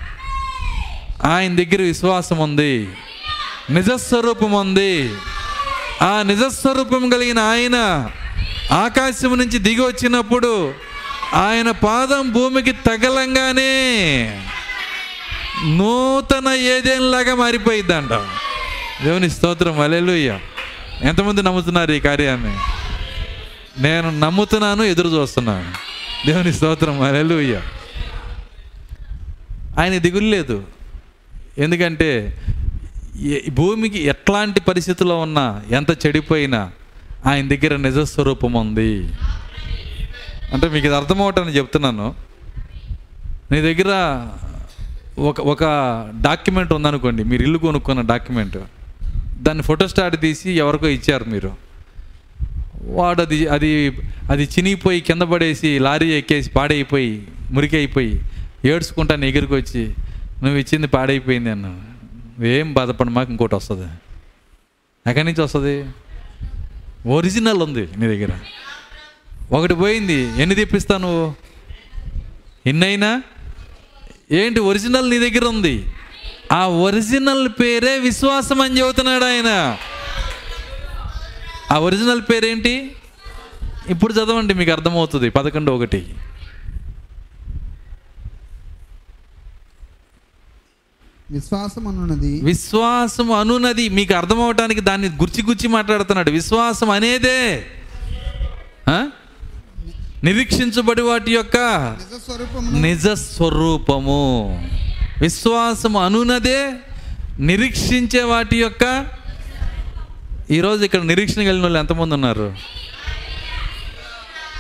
ఆయన దగ్గర విశ్వాసం ఉంది. నిజస్వరూపం ఉంది. ఆ నిజస్వరూపం కలిగిన ఆయన ఆకాశం నుంచి దిగి వచ్చినప్పుడు ఆయన పాదం భూమికి తగలంగానే నూతన ఏదేలాగా మారిపోయిద్దంట. దేవుని స్తోత్రం అలెలుయ్య ఎంతమంది నమ్ముతున్నారు ఈ కార్యాన్ని? నేను నమ్ముతున్నాను ఎదురు చూస్తున్నాను. దేవుని స్తోత్రం అలెలుయ్య ఆయన దిగులు లేదు. ఎందుకంటే భూమికి ఎట్లాంటి పరిస్థితిలో ఉన్నా ఎంత చెడిపోయినా ఆయన దగ్గర నిజస్వరూపం ఉంది. అంటే మీకు ఇది అర్థమవటాన్ని చెప్తున్నాను. నీ దగ్గర ఒక ఒక డాక్యుమెంట్ ఉందనుకోండి మీరు ఇల్లు కొనుక్కున్న డాక్యుమెంట్. దాన్ని ఫోటోస్టాట్ తీసి ఎవరికో ఇచ్చారు మీరు. వాడు అది అది అది చినిగిపోయి కింద పడేసి లారీ ఎక్కేసి పాడైపోయి మురికి అయిపోయి ఏడ్చుకుంటా నీ వచ్చి నువ్వు ఇచ్చింది పాడైపోయింది అన్న. ఏం బాధపడి మాకు ఇంకోటి వస్తుంది. ఎక్కడి నుంచి వస్తుంది? ఒరిజినల్ ఉంది నీ దగ్గర. ఒకటి పోయింది ఎన్ని తెప్పిస్తావు నువ్వు ఎన్నైనా? ఏంటి ఒరిజినల్ నీ దగ్గర ఉంది? ఆ ఒరిజినల్ పేరే విశ్వాసం అని చెబుతున్నాడు ఆయన. ఆ ఒరిజినల్ పేరేంటి? ఇప్పుడు చదవండి మీకు అర్థమవుతుంది. పదకొండు ఒకటి. విశ్వాసం అనున్నది. విశ్వాసం అనునది మీకు అర్థమవటానికి దాన్ని గుర్చి గుర్చి మాట్లాడుతున్నాడు. విశ్వాసం అనేదే? నిరీక్షించబడి వాటి యొక్క నిజ స్వరూపము విశ్వాసం అనునదే నిరీక్షించే వాటి యొక్క ఈరోజు ఇక్కడ నిరీక్షణ కలిగిన వాళ్ళు ఎంతమంది ఉన్నారు?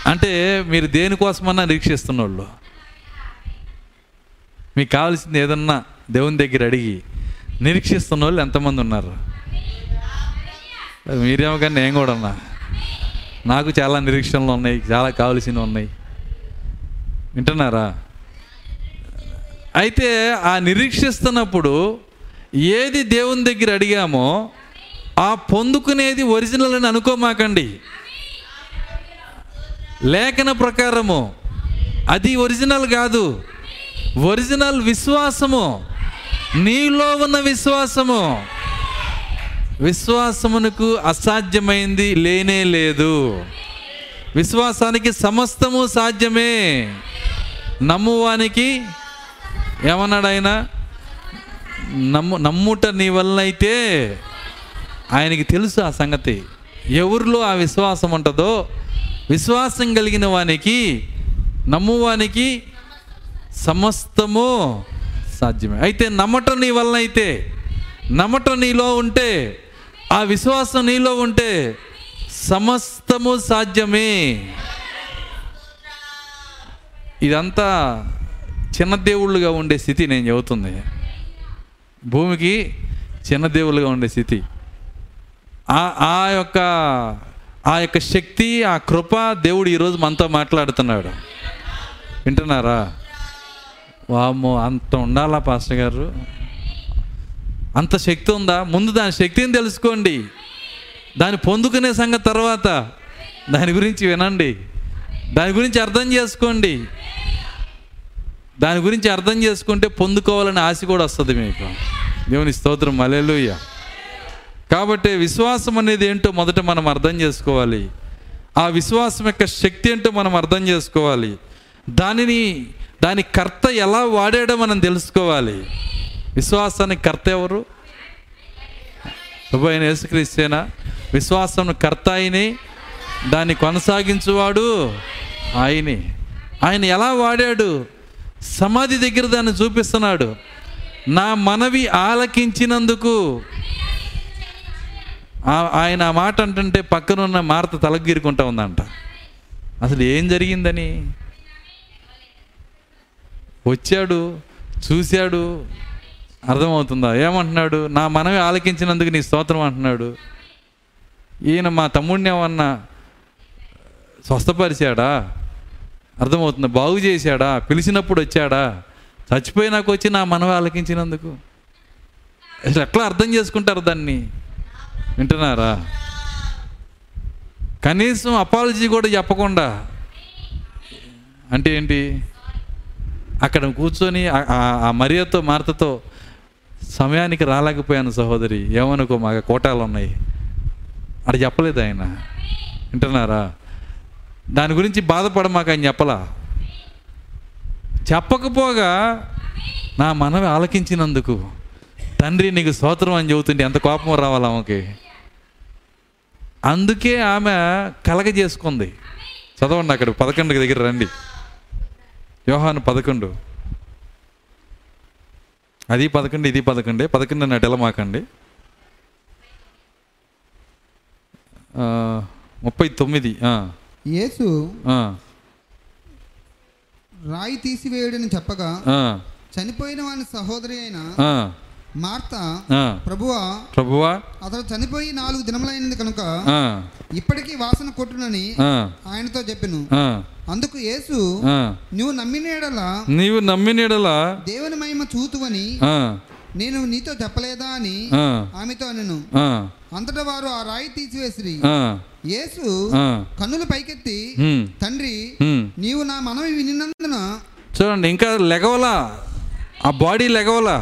అంటే మీరు దేనికోసమన్నా నిరీక్షిస్తున్న వాళ్ళు. మీకు కావాల్సింది ఏదన్నా దేవుని దగ్గర అడిగి నిరీక్షిస్తున్న వాళ్ళు ఎంతమంది ఉన్నారు? మీరేమో కానీ నేను కూడా ఉన్నా. నాకు చాలా నిరీక్షణలు ఉన్నాయి చాలా కావలసినవి ఉన్నాయి. వింటున్నారా? అయితే ఆ నిరీక్షిస్తున్నప్పుడు ఏది దేవుని దగ్గర అడిగామో ఆ పొందుకునేది ఒరిజినల్ అని అనుకోమాకండి. లేఖన ప్రకారము అది ఒరిజినల్ కాదు. ఒరిజినల్ విశ్వాసము నీలో ఉన్న విశ్వాసము. విశ్వాసమునకు అసాధ్యమైంది లేనే లేదు. విశ్వాసానికి సమస్తము సాధ్యమే. నమ్మువానికి ఏమన్నాడైనా నమ్ము నమ్ముట నీ వల్ల అయితే ఆయనకి తెలుసు ఆ సంగతి. ఎవరిలో ఆ విశ్వాసం ఉంటుందో విశ్వాసం కలిగిన వానికి నమ్మువానికి సమస్తము సాధ్యమే. అయితే నమ్మటం నీ వలన అయితే నమ్మటం నీలో ఉంటే ఆ విశ్వాసం నీలో ఉంటే సమస్తము సాధ్యమే. ఇదంతా చిన్న దేవుళ్ళుగా ఉండే స్థితి నేను చెబుతుంది. భూమికి చిన్న దేవుళ్ళుగా ఉండే స్థితి. ఆ ఆ యొక్క ఆ యొక్క శక్తి ఆ కృప దేవుడు ఈరోజు మనతో మాట్లాడుతున్నాడు. వింటున్నారా? వామ్మో అంత ఉండాలా పాస్టర్ గారు? అంత శక్తి ఉందా? ముందు దాని శక్తిని తెలుసుకోండి. దాన్ని పొందుకునే సంగతి తర్వాత. దాని గురించి వినండి. దాని గురించి అర్థం చేసుకోండి. దాని గురించి అర్థం చేసుకుంటే పొందుకోవాలని ఆశ కూడా వస్తుంది మీకు. దేవుని స్తోత్రం. మలెలుయ్య కాబట్టి విశ్వాసం అనేది ఏంటో మొదట మనం అర్థం చేసుకోవాలి. ఆ విశ్వాసం యొక్క శక్తి ఏంటో మనం అర్థం చేసుకోవాలి. దానిని దాని కర్త ఎలా వాడాడో మనం తెలుసుకోవాలి. విశ్వాసానికి కర్త ఎవరు? ప్రభు అయిన యేసుక్రీస్తేనా? విశ్వాసం కర్త ఆయనే. దాన్ని కొనసాగించువాడు ఆయనే. ఆయన ఎలా వాడాడు? సమాధి దగ్గర దాన్ని చూపిస్తున్నాడు. నా మనవి ఆలకించినందుకు. ఆయన ఆ మాట అంటుంటే పక్కనున్న మారత తలగిరుకుంటా ఉందంట. అసలు ఏం జరిగిందని? వచ్చాడు చూశాడు అర్థమవుతుందా? ఏమంటున్నాడు? నా మనవి ఆలకించినందుకు నీ స్తోత్రం అంటున్నాడు. ఈయన మా తమ్ముడిని ఏమన్నా స్వస్థపరిచాడా? అర్థమవుతుందా. బాగు చేశాడా? పిలిచినప్పుడు వచ్చాడా? చచ్చిపోయినాకు వచ్చి నా మనవి ఆలకించినందుకు. అసలు ఎట్లా అర్థం చేసుకుంటారు దాన్ని? వింటున్నారా? కనీసం అపాలజీ కూడా చెప్పకుండా. అంటే ఏంటి? అక్కడ కూర్చొని ఆ- మర్యాదతో ఆ మరియతో మార్తతో సమయానికి రాలేకపోయాను సహోదరి. ఏమనుకో మాకు కోటాలు ఉన్నాయి. అక్కడ చెప్పలేదు ఆయన. వింటున్నారా? దాని గురించి బాధపడ మాకు ఆయన చెప్పలా? చెప్పకపోగా నా మనవి ఆలకించినందుకు తండ్రి నీకు స్తోత్రం అని చెబుతుంటే ఎంత కోపం రావాలి ఆమెకి? అందుకే ఆమె కలగ చేసుకుంది. చదవండి అక్కడ పదకొండు దగ్గర రండి. యోహాను పదకొండు. అది పదకొండు ఇది పదకొండే పదకొండు అన్నట్టు ఎలా మాకండి? ఆ, ముప్పై తొమ్మిది యేసు రాయి తీసివేయుడని చెప్పగా చనిపోయిన వాని సహోదరి అయిన మార్త. ప్రభువా ప్రభువా. అతడు చనిపోయి నాలుగు దినములైనది కనుక ఇప్పటికీ వాసన కొట్టునని ఆయనతో చెప్పెను. అందుకు యేసు. నువ్వు నమ్మిన యెడల నీవు నమ్మినడలా దేవుని మహిమ చూతువని నేను నీతో చెప్పలేదా అని ఆమెతో అనెను. అంతటా వారు ఆ రాయి తీసివేసిరి. యేసు కన్నులు పైకెత్తి తండ్రి నీవు నా మనవి వినినందున చూడండి ఇంకా లెగవలా? ఆ బాడీ లెగవలా?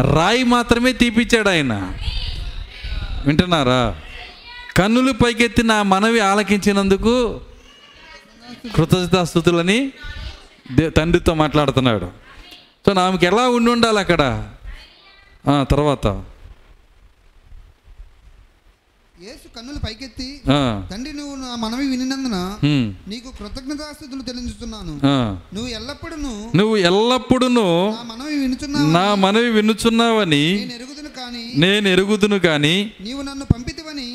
రాయి మాత్రమే తీపిచ్చాడు ఆయన. వింటున్నారా? కన్నులు పైకెత్తి నా మనవి ఆలకించినందుకు కృతజ్ఞతాస్థుతులని తండ్రితో మాట్లాడుతున్నాడు. సో ఆమెకి ఎలా ఉండి ఉండాలి అక్కడ? తర్వాత యేసు కన్నులు పైకెత్తి తండ్రి నువ్వు నా మనవి వినినందున నీకు కృతజ్ఞతాస్థుతులు ఆ. నువ్వు ఎల్లప్పుడూ నువ్వు ఎల్లప్పుడూ నా మనవి వినుచున్నావు నా మనవి వినుచున్నావని నేను ఎరుగుదును కానీ నేను ఎరుగుదును కానీ నీవు నన్ను పంపితివని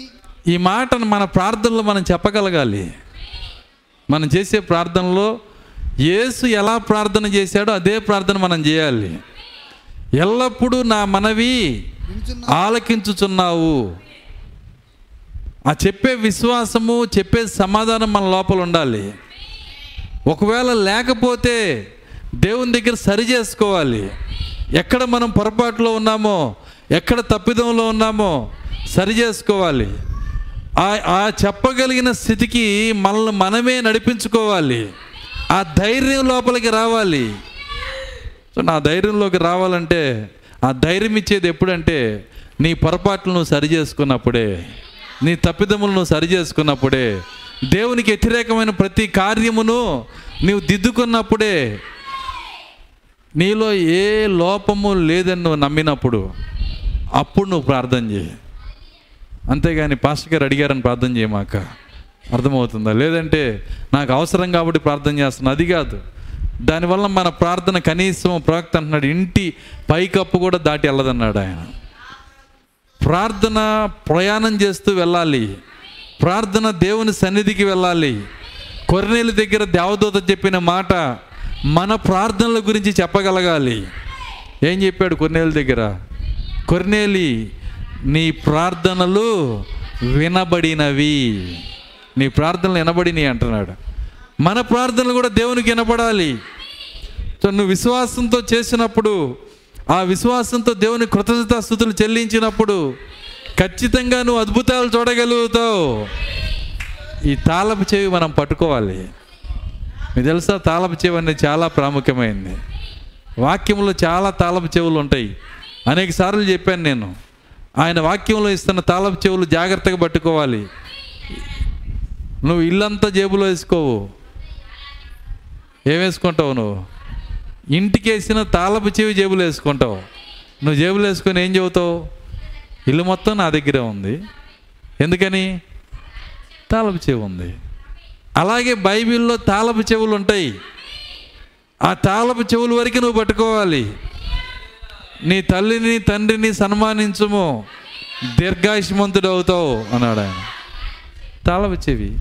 ఈ మాటను మన ప్రార్థనలో మనం చెప్పగలగాలి. మనం చేసే ప్రార్థనలో యేసు ఎలా ప్రార్థన చేశాడో అదే ప్రార్థన మనం చేయాలి. ఎల్లప్పుడూ నా మనవి ఆలకించుచున్నావు. ఆ చెప్పే విశ్వాసము చెప్పే సమాధానం మన లోపల ఉండాలి. ఒకవేళ లేకపోతే దేవుని దగ్గర సరి చేసుకోవాలి. ఎక్కడ మనం పొరపాటులో ఉన్నామో ఎక్కడ తప్పిదంలో ఉన్నామో సరి చేసుకోవాలి. ఆ చెప్పగలిగిన స్థితికి మనల్ని మనమే నడిపించుకోవాలి. ఆ ధైర్యం లోపలికి రావాలి. సో నా ధైర్యంలోకి రావాలంటే ఆ ధైర్యం ఇచ్చేది ఎప్పుడంటే నీ పొరపాట్లు నువ్వు సరి చేసుకున్నప్పుడే. నీ తప్పిదములను సరిచేసుకున్నప్పుడే సరి చేసుకున్నప్పుడే దేవునికి వ్యతిరేకమైన ప్రతి కార్యమును నీవు దిద్దుకున్నప్పుడే నీలో ఏ లోపము లేదని నువ్వు నమ్మినప్పుడు అప్పుడు నువ్వు ప్రార్థన చేయి. అంతేగాని పాస్టర్ గారు అడిగారని ప్రార్థన చేయమాక. అర్థమవుతుందా? లేదంటే నాకు అవసరం కాబట్టి ప్రార్థన చేస్తున్నా. అది కాదు. దానివల్ల మన ప్రార్థన కనీసం ప్రవక్త అంటున్నాడు ఇంటి పైకప్పు కూడా దాటి వెళ్ళదన్నాడు ఆయన. ప్రార్థన ప్రయాణం చేస్తూ వెళ్ళాలి. ప్రార్థన దేవుని సన్నిధికి వెళ్ళాలి. కొరనేలు దగ్గర దేవదూత చెప్పిన మాట మన ప్రార్థనల గురించి చెప్పగలగాలి. ఏం చెప్పాడు కొర్నేలు దగ్గర? కొర్నేలి నీ ప్రార్థనలు వినబడినవి. నీ ప్రార్థనలు వినబడినవి అంటున్నాడు. మన ప్రార్థనలు కూడా దేవునికి వినపడాలి. నువ్వు విశ్వాసంతో చేసినప్పుడు ఆ విశ్వాసంతో దేవుని కృతజ్ఞతాస్థుతులు చెల్లించినప్పుడు ఖచ్చితంగా నువ్వు అద్భుతాలు చూడగలుగుతావు. ఈ తాళపు చెవి మనం పట్టుకోవాలి. మీకు తెలుసా తాళపు చెవి అనేది చాలా ప్రాముఖ్యమైంది. వాక్యంలో చాలా తాళపు చెవులు ఉంటాయి. అనేక సార్లు చెప్పాను నేను. ఆయన వాక్యంలో ఇస్తున్న తాళపు చెవులు జాగ్రత్తగా పట్టుకోవాలి. నువ్వు ఇల్లంతా జేబులో వేసుకోవు. ఏం వేసుకుంటావు నువ్వు? ఇంటికి వేసిన తాళపు చెవి జేబులు వేసుకుంటావు. నువ్వు జేబులు వేసుకొని ఏం చెబుతావు ఇల్లు మొత్తం నా దగ్గరే ఉంది. ఎందుకని? తాళపు చెవి ఉంది. అలాగే బైబిల్లో తాళపు చెవులు ఉంటాయి. ఆ తాళపు చెవుల వరకు నువ్వు పట్టుకోవాలి. నీ తల్లిని తండ్రిని సన్మానించుము. దీర్ఘాయుష్మంతుడు అవుతావు అన్నాడు ఆయన తాళపు చెవి.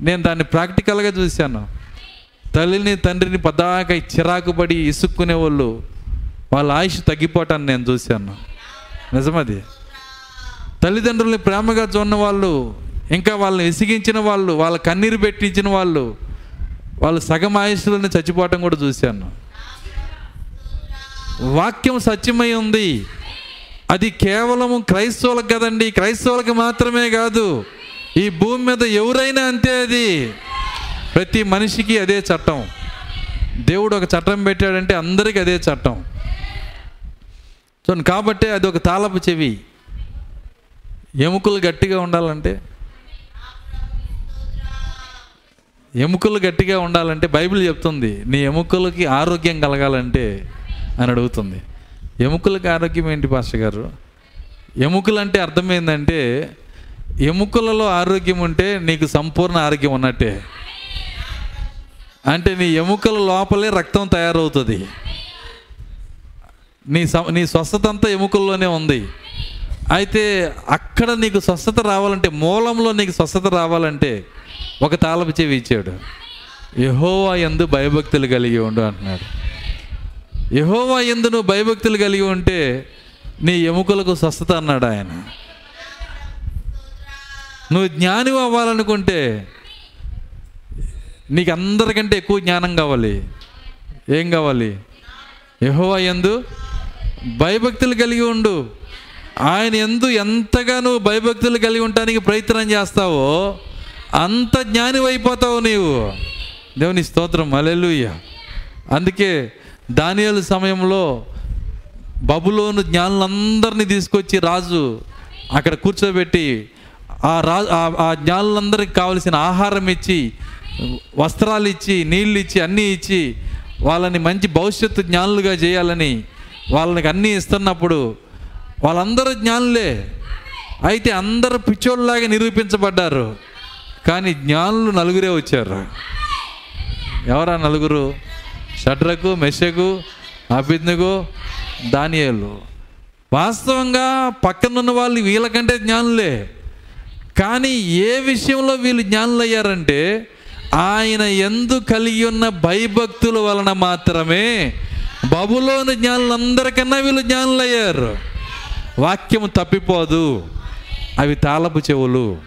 నేను దాన్ని ప్రాక్టికల్గా చూశాను. తల్లిని తండ్రిని పదాక చిరాకు పడి ఇసుక్కునే వాళ్ళు వాళ్ళ ఆయుష్ తగ్గిపోవటాన్ని నేను చూశాను. నిజమది? తల్లిదండ్రుల్ని ప్రేమగా చూన్న వాళ్ళు ఇంకా వాళ్ళని ఇసిగించిన వాళ్ళు వాళ్ళ కన్నీరు పెట్టించిన వాళ్ళు వాళ్ళు సగం ఆయుష్లోనే చచ్చిపోవటం కూడా చూశాను. వాక్యం సత్యమై ఉంది. అది కేవలం క్రైస్తవులకు కదండి. క్రైస్తవులకు మాత్రమే కాదు. ఈ భూమి మీద ఎవరైనా అంతే అది. ప్రతి మనిషికి అదే చట్టం. దేవుడు ఒక చట్టం పెట్టాడంటే అందరికీ అదే చట్టం. సో కాబట్టి అది ఒక తాళపు చెవి. ఎముకలు గట్టిగా ఉండాలంటే? ఎముకలు గట్టిగా ఉండాలంటే బైబిల్ చెప్తుంది నీ ఎముకలకి ఆరోగ్యం కలగాలంటే అని అడుగుతుంది. ఎముకలకి ఆరోగ్యం ఏంటి పాస్టర్ గారు? ఎముకలు అంటే అర్థమైందంటే ఎముకలలో ఆరోగ్యం ఉంటే నీకు సంపూర్ణ ఆరోగ్యం ఉన్నట్టే. అంటే నీ ఎముకల లోపలే రక్తం తయారవుతుంది. నీ స- నీ స్వస్థత అంతా ఎముకల్లోనే ఉంది. అయితే అక్కడ నీకు స్వస్థత రావాలంటే మూలంలో నీకు స్వస్థత రావాలంటే ఒక తాళపు చెవి ఇచ్చాడు. యహోవా ఎందు భయభక్తులు కలిగి ఉండు అంటున్నాడు. యహోవా ఎందు నువ్వు భయభక్తులు కలిగి ఉంటే నీ ఎముకలకు స్వస్థత అన్నాడు ఆయన. నువ్వు జ్ఞాని అవ్వాలనుకుంటే నీకు అందరికంటే ఎక్కువ జ్ఞానం కావాలి. ఏం కావాలి? యహోవా ఎందు భయభక్తులు కలిగి ఉండు. ఆయన ఎందు ఎంతగా నువ్వు భయభక్తులు కలిగి ఉండటానికి ప్రయత్నం చేస్తావో అంత జ్ఞాని అయిపోతావు నీవు. దేవుని స్తోత్రం. అలెలుయ్య అందుకే దానియాల సమయంలో బబులోను జ్ఞానులందరినీ తీసుకొచ్చి రాజు అక్కడ కూర్చోబెట్టి ఆ రాజు ఆ- ఆ జ్ఞానులందరికి కావలసిన ఆహారం ఇచ్చి వస్త్రాలు ఇచ్చి నీళ్ళు ఇచ్చి అన్నీ ఇచ్చి వాళ్ళని మంచి భవిష్యత్తు జ్ఞానులుగా చేయాలని వాళ్ళకి అన్నీ ఇస్తున్నప్పుడు వాళ్ళందరూ జ్ఞానులే. అయితే అందరూ పిచ్చోళ్ళలాగా నిరూపించబడ్డారు. కానీ జ్ఞానులు నలుగురే వచ్చారు. ఎవరా నలుగురు? షడ్రకు మెషకు అభిజ్ఞకు దానియాలు. వాస్తవంగా పక్కనున్న వాళ్ళు వీళ్ళకంటే జ్ఞానులే. కానీ ఏ విషయంలో వీళ్ళు జ్ఞానులు అయ్యారంటే ఆయన ఎందు కలిగి ఉన్న భయభక్తుల వలన మాత్రమే బబులోని జ్ఞానులందరికన్నా వీళ్ళు జ్ఞానులు అయ్యారు తప్పిపోదు. అవి తాళపు చెవులు.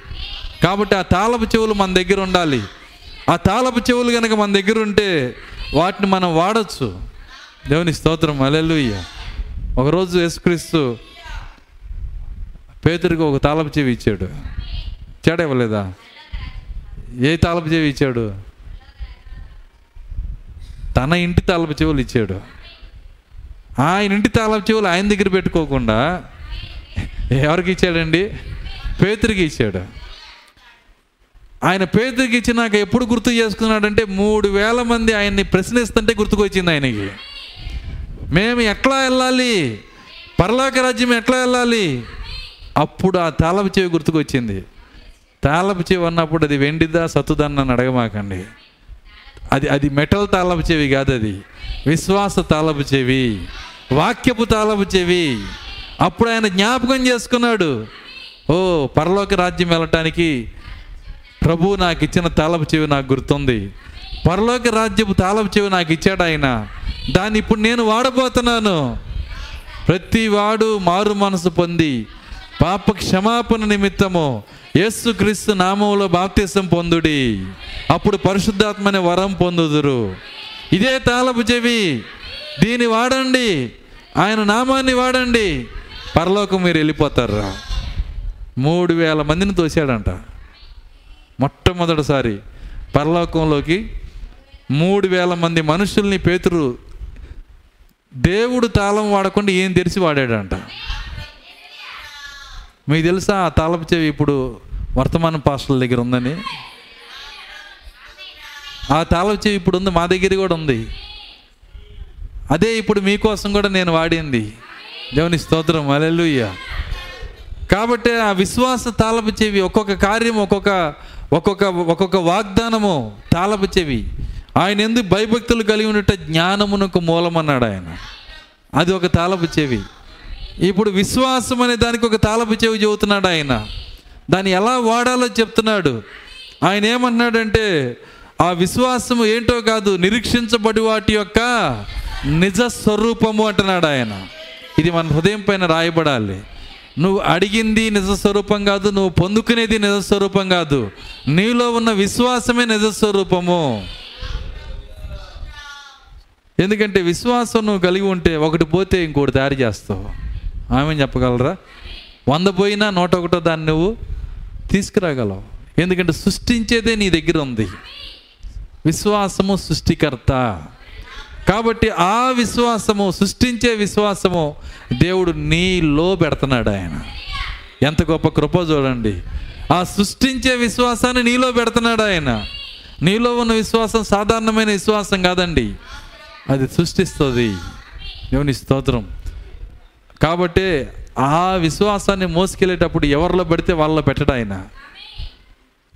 కాబట్టి ఆ తాళపు చెవులు మన దగ్గర ఉండాలి. ఆ తాళపు చెవులు కనుక మన దగ్గర ఉంటే వాటిని మనం వాడచ్చు. దేవుని స్తోత్రం. అలెలుయ్య ఒకరోజు యేసుక్రీస్తు పేదరికి ఒక తాళపు చెవి ఇచ్చాడు. చెడ ఇవ్వలేదా? ఏ తాలపు చెవి ఇచ్చాడు? తన ఇంటి తాలపు చెవులు ఇచ్చాడు. ఆయన ఇంటి తాలపు చెవులు ఆయన దగ్గర పెట్టుకోకుండా ఎవరికి ఇచ్చాడండి? పేతురికి ఇచ్చాడు. ఆయన పేదరికి ఇచ్చినాక ఎప్పుడు గుర్తు చేసుకున్నాడంటే మూడు వేల మంది ఆయన్ని ప్రశ్నిస్తుంటే గుర్తుకొచ్చింది ఆయనకి. మేము ఎట్లా వెళ్ళాలి? పరలోక రాజ్యం ఎట్లా వెళ్ళాలి? అప్పుడు ఆ తాళపు చెవి గుర్తుకొచ్చింది. తాళపు చెవి అన్నప్పుడు అది వెండిదా సత్తుదా అడగమాకండి. అది అది మెటల్ తాళపు చెవి కాదు అది. విశ్వాస తాళపు చెవి వాక్యపు తాళపు చెవి. అప్పుడు ఆయన జ్ఞాపకం చేసుకున్నాడు. ఓ పరలోక రాజ్యం వెళ్ళటానికి ప్రభు నాకు ఇచ్చిన తాళపు చెవి నాకు గుర్తుంది. పరలోక రాజ్యపు తాళపు చెవి నాకు ఇచ్చాడు ఆయన. దాన్ని ఇప్పుడు నేను వాడబోతున్నాను. ప్రతి వాడు మారు మనసు పొంది పాప క్షమాపణ నిమిత్తము యేసుక్రీస్తు నామంలో బాప్తిసం పొందుడి. అప్పుడు పరిశుద్ధాత్మని వరం పొందుదురు. ఇదే తాళపు చెవి. దీన్ని వాడండి. ఆయన నామాన్ని వాడండి. పరలోకం మీరు వెళ్ళిపోతారు. మూడు వేల మందిని తోశాడంట. మొట్టమొదటిసారి పరలోకంలోకి మూడు వేల మంది మనుషుల్ని పేతురు దేవుడు తాళం వాడకుండా ఏం తెరిచి వాడాడంట. మీకు తెలుసా ఆ తాళపు చెవి ఇప్పుడు వర్తమాన పాస్టర్ల దగ్గర ఉందని? ఆ తాళపు చెవి ఇప్పుడు ఉంది మా దగ్గర కూడా ఉంది. అదే ఇప్పుడు మీకోసం కూడా నేను వాడింది. దేవుని స్తోత్రం అలెలుయ్య కాబట్టి ఆ విశ్వాస తాళపు చెవి ఒక్కొక్క కార్యం ఒక్కొక్క ఒక్కొక్క ఒక్కొక్క వాగ్దానము తాళపు చెవి. ఆయన ఎందుకు భయభక్తులు కలిగి ఉన్నట్టు జ్ఞానమునకు మూలమన్నాడు ఆయన. అది ఒక తాళపు చెవి. ఇప్పుడు విశ్వాసం అనే దానికి ఒక తాళపు చెవి చెబుతున్నాడు ఆయన. దాన్ని ఎలా వాడాలో చెప్తున్నాడు. ఆయన ఏమన్నాడంటే ఆ విశ్వాసము ఏంటో కాదు నిరీక్షించబడి వాటి యొక్క నిజ స్వరూపము అంటున్నాడు ఆయన. ఇది మన హృదయం పైన రాయబడాలి. నువ్వు అడిగింది నిజ స్వరూపం కాదు నువ్వు పొందుకునేది నిజ స్వరూపం కాదు. నీలో ఉన్న విశ్వాసమే నిజ స్వరూపము. ఎందుకంటే విశ్వాసం నువ్వు కలిగి ఉంటే ఒకటి పోతే ఇంకోటి తయారు చేస్తావు. ఆమె చెప్పగలరా? వంద పోయినా నూట ఒకటో దాన్ని నువ్వు తీసుకురాగలవు. ఎందుకంటే సృష్టించేదే నీ దగ్గర ఉంది. విశ్వాసము సృష్టికర్త. కాబట్టి ఆ విశ్వాసము సృష్టించే విశ్వాసము దేవుడు నీలో పెడుతున్నాడు ఆయన. ఎంత గొప్ప కృప చూడండి. ఆ సృష్టించే విశ్వాసాన్ని నీలో పెడుతున్నాడు ఆయన. నీలో ఉన్న విశ్వాసం సాధారణమైన విశ్వాసం కాదండి. అది సృష్టిస్తుంది. దేవుని స్తోత్రం. కాబట్టి ఆ విశ్వాసాన్ని మోసుకెళ్ళేటప్పుడు ఎవరిలో పెడితే వాళ్ళలో పెట్టడం ఆయన.